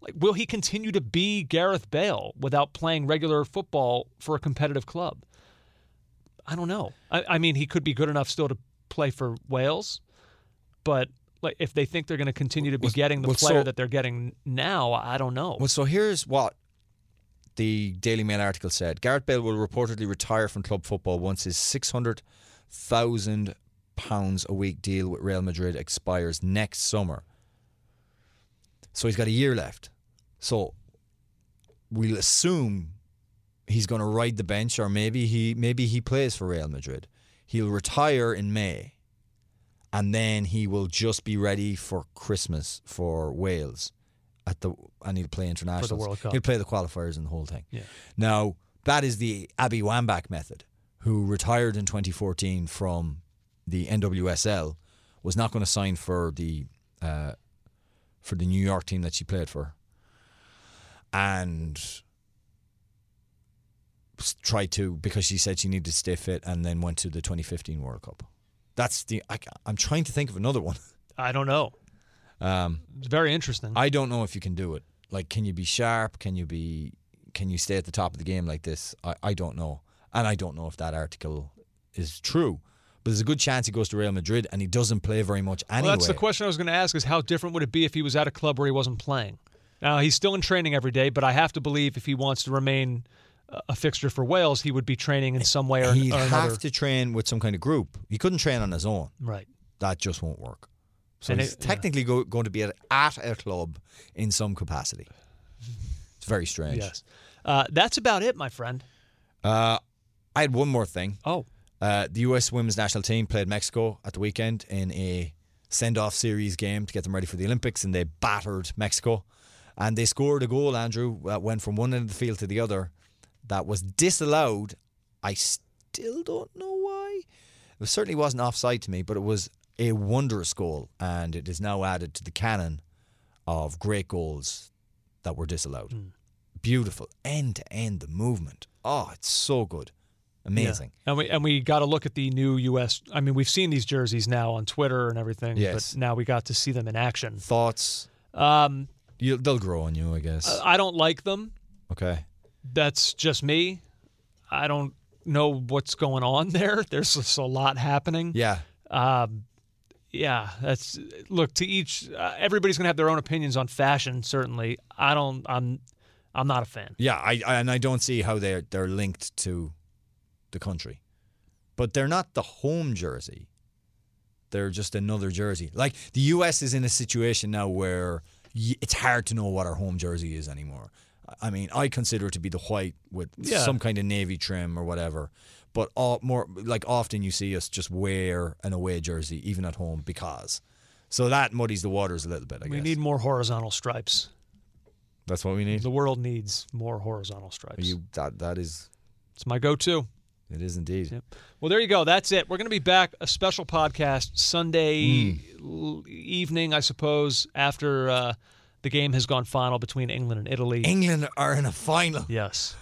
like, will he continue to be Gareth Bale without playing regular football for a competitive club? I don't know. I, I mean, he could be good enough still to play for Wales, but like if they think they're going to continue to be Well, getting the well, player so- that they're getting now, I don't know. Well, so here's what the Daily Mail article said: Gareth Bale will reportedly retire from club football once his six hundred thousand pounds a week deal with Real Madrid expires next summer. So he's got a year left. So we'll assume he's going to ride the bench, or maybe he maybe he plays for Real Madrid. He'll retire in May, and then he will just be ready for Christmas for Wales at the and he'll play internationals. World Cup. He'll play the qualifiers and the whole thing. Yeah. Now that is the Abby Wambach method, who retired in 2014 from the NWSL, was not going to sign for the uh, for the New York team that she played for, and tried to because she said she needed to stay fit, and then went to the 2015 World Cup. That's the I, am trying to think of another one. I don't know. Um, It's very interesting. I don't know if you can do it. Like, can you be sharp? Can you be? Can you stay at the top of the game like this? I, I don't know, and I don't know if that article is true. But there's a good chance he goes to Real Madrid and he doesn't play very much anyway. Well, that's the question I was going to ask: is how different would it be if he was at a club where he wasn't playing? Now he's still in training every day, but I have to believe if he wants to remain a- fixture for Wales, he would be training in some way or, He'd or have to train with some kind of group. He couldn't train on his own. Right. That just won't work. So And he's it- yeah. technically go, going to be at, at a club in some capacity. It's very strange. Yes. Uh, that's about it, my friend. Uh, I had one more thing. Oh. Uh, the U.S. women's national team played Mexico at the weekend in a send-off series game to get them ready for the Olympics, and they battered Mexico. And they scored a goal, Andrew, that went from one end of the field to the other. That was disallowed. I still don't know why. It certainly wasn't offside to me, but it was a wondrous goal, and it is now added to the canon of great goals that were disallowed. Beautiful, end to end, the movement. Oh, it's so good, amazing. Yeah. And we and we got to look at the new U.S. I mean, we've seen these jerseys now on Twitter and everything. Yes. But now we got to see them in action. Thoughts? Um, you, they'll grow on you, I guess. I don't like them. okay. That's just me. I don't know what's going on there. There's just a lot happening. Yeah. Um, yeah, that's look to each. Uh, everybody's gonna have their own opinions on fashion. Certainly, I don't. I'm. I'm not a fan. Yeah, I, I and I don't see how they're they're linked to the country, but they're not the home jersey. They're just another jersey. Like the U.S. is in a situation now where y- it's hard to know what our home jersey is anymore. I mean, I consider it to be the white with Yeah. some kind of navy trim or whatever. But all, more like often you see us just wear an away jersey even at home because. So that muddies the waters a little bit. I guess. we guess need more horizontal stripes. that's what we need. The world needs more horizontal stripes. You that that is it's my go-to. it is indeed. Yep. Well, there you go. That's it. We're going to be back a special podcast Sunday l- evening, I suppose, after uh, the game has gone final between England and Italy. England are in a final. yes.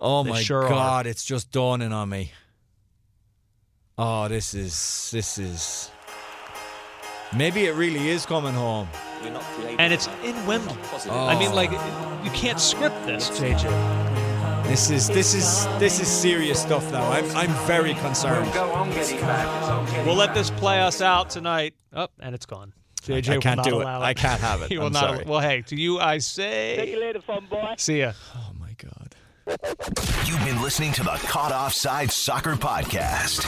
Oh They my sure are. god, it's just dawning on me. Oh, this is this is maybe it really is coming home. And it's in Wembley. I mean, oh. like, you can't script this, JJ. This is this is this is serious stuff now. I'm I'm very concerned. We'll let this play us out tonight. Up, and it's gone. JJ I can't not do it. allow I can't have it. he will I'm not. sorry. Well, hey, to you I say. Take you later, fun boy. See ya. Oh my god. You've been listening to the Caught Offside Soccer Podcast.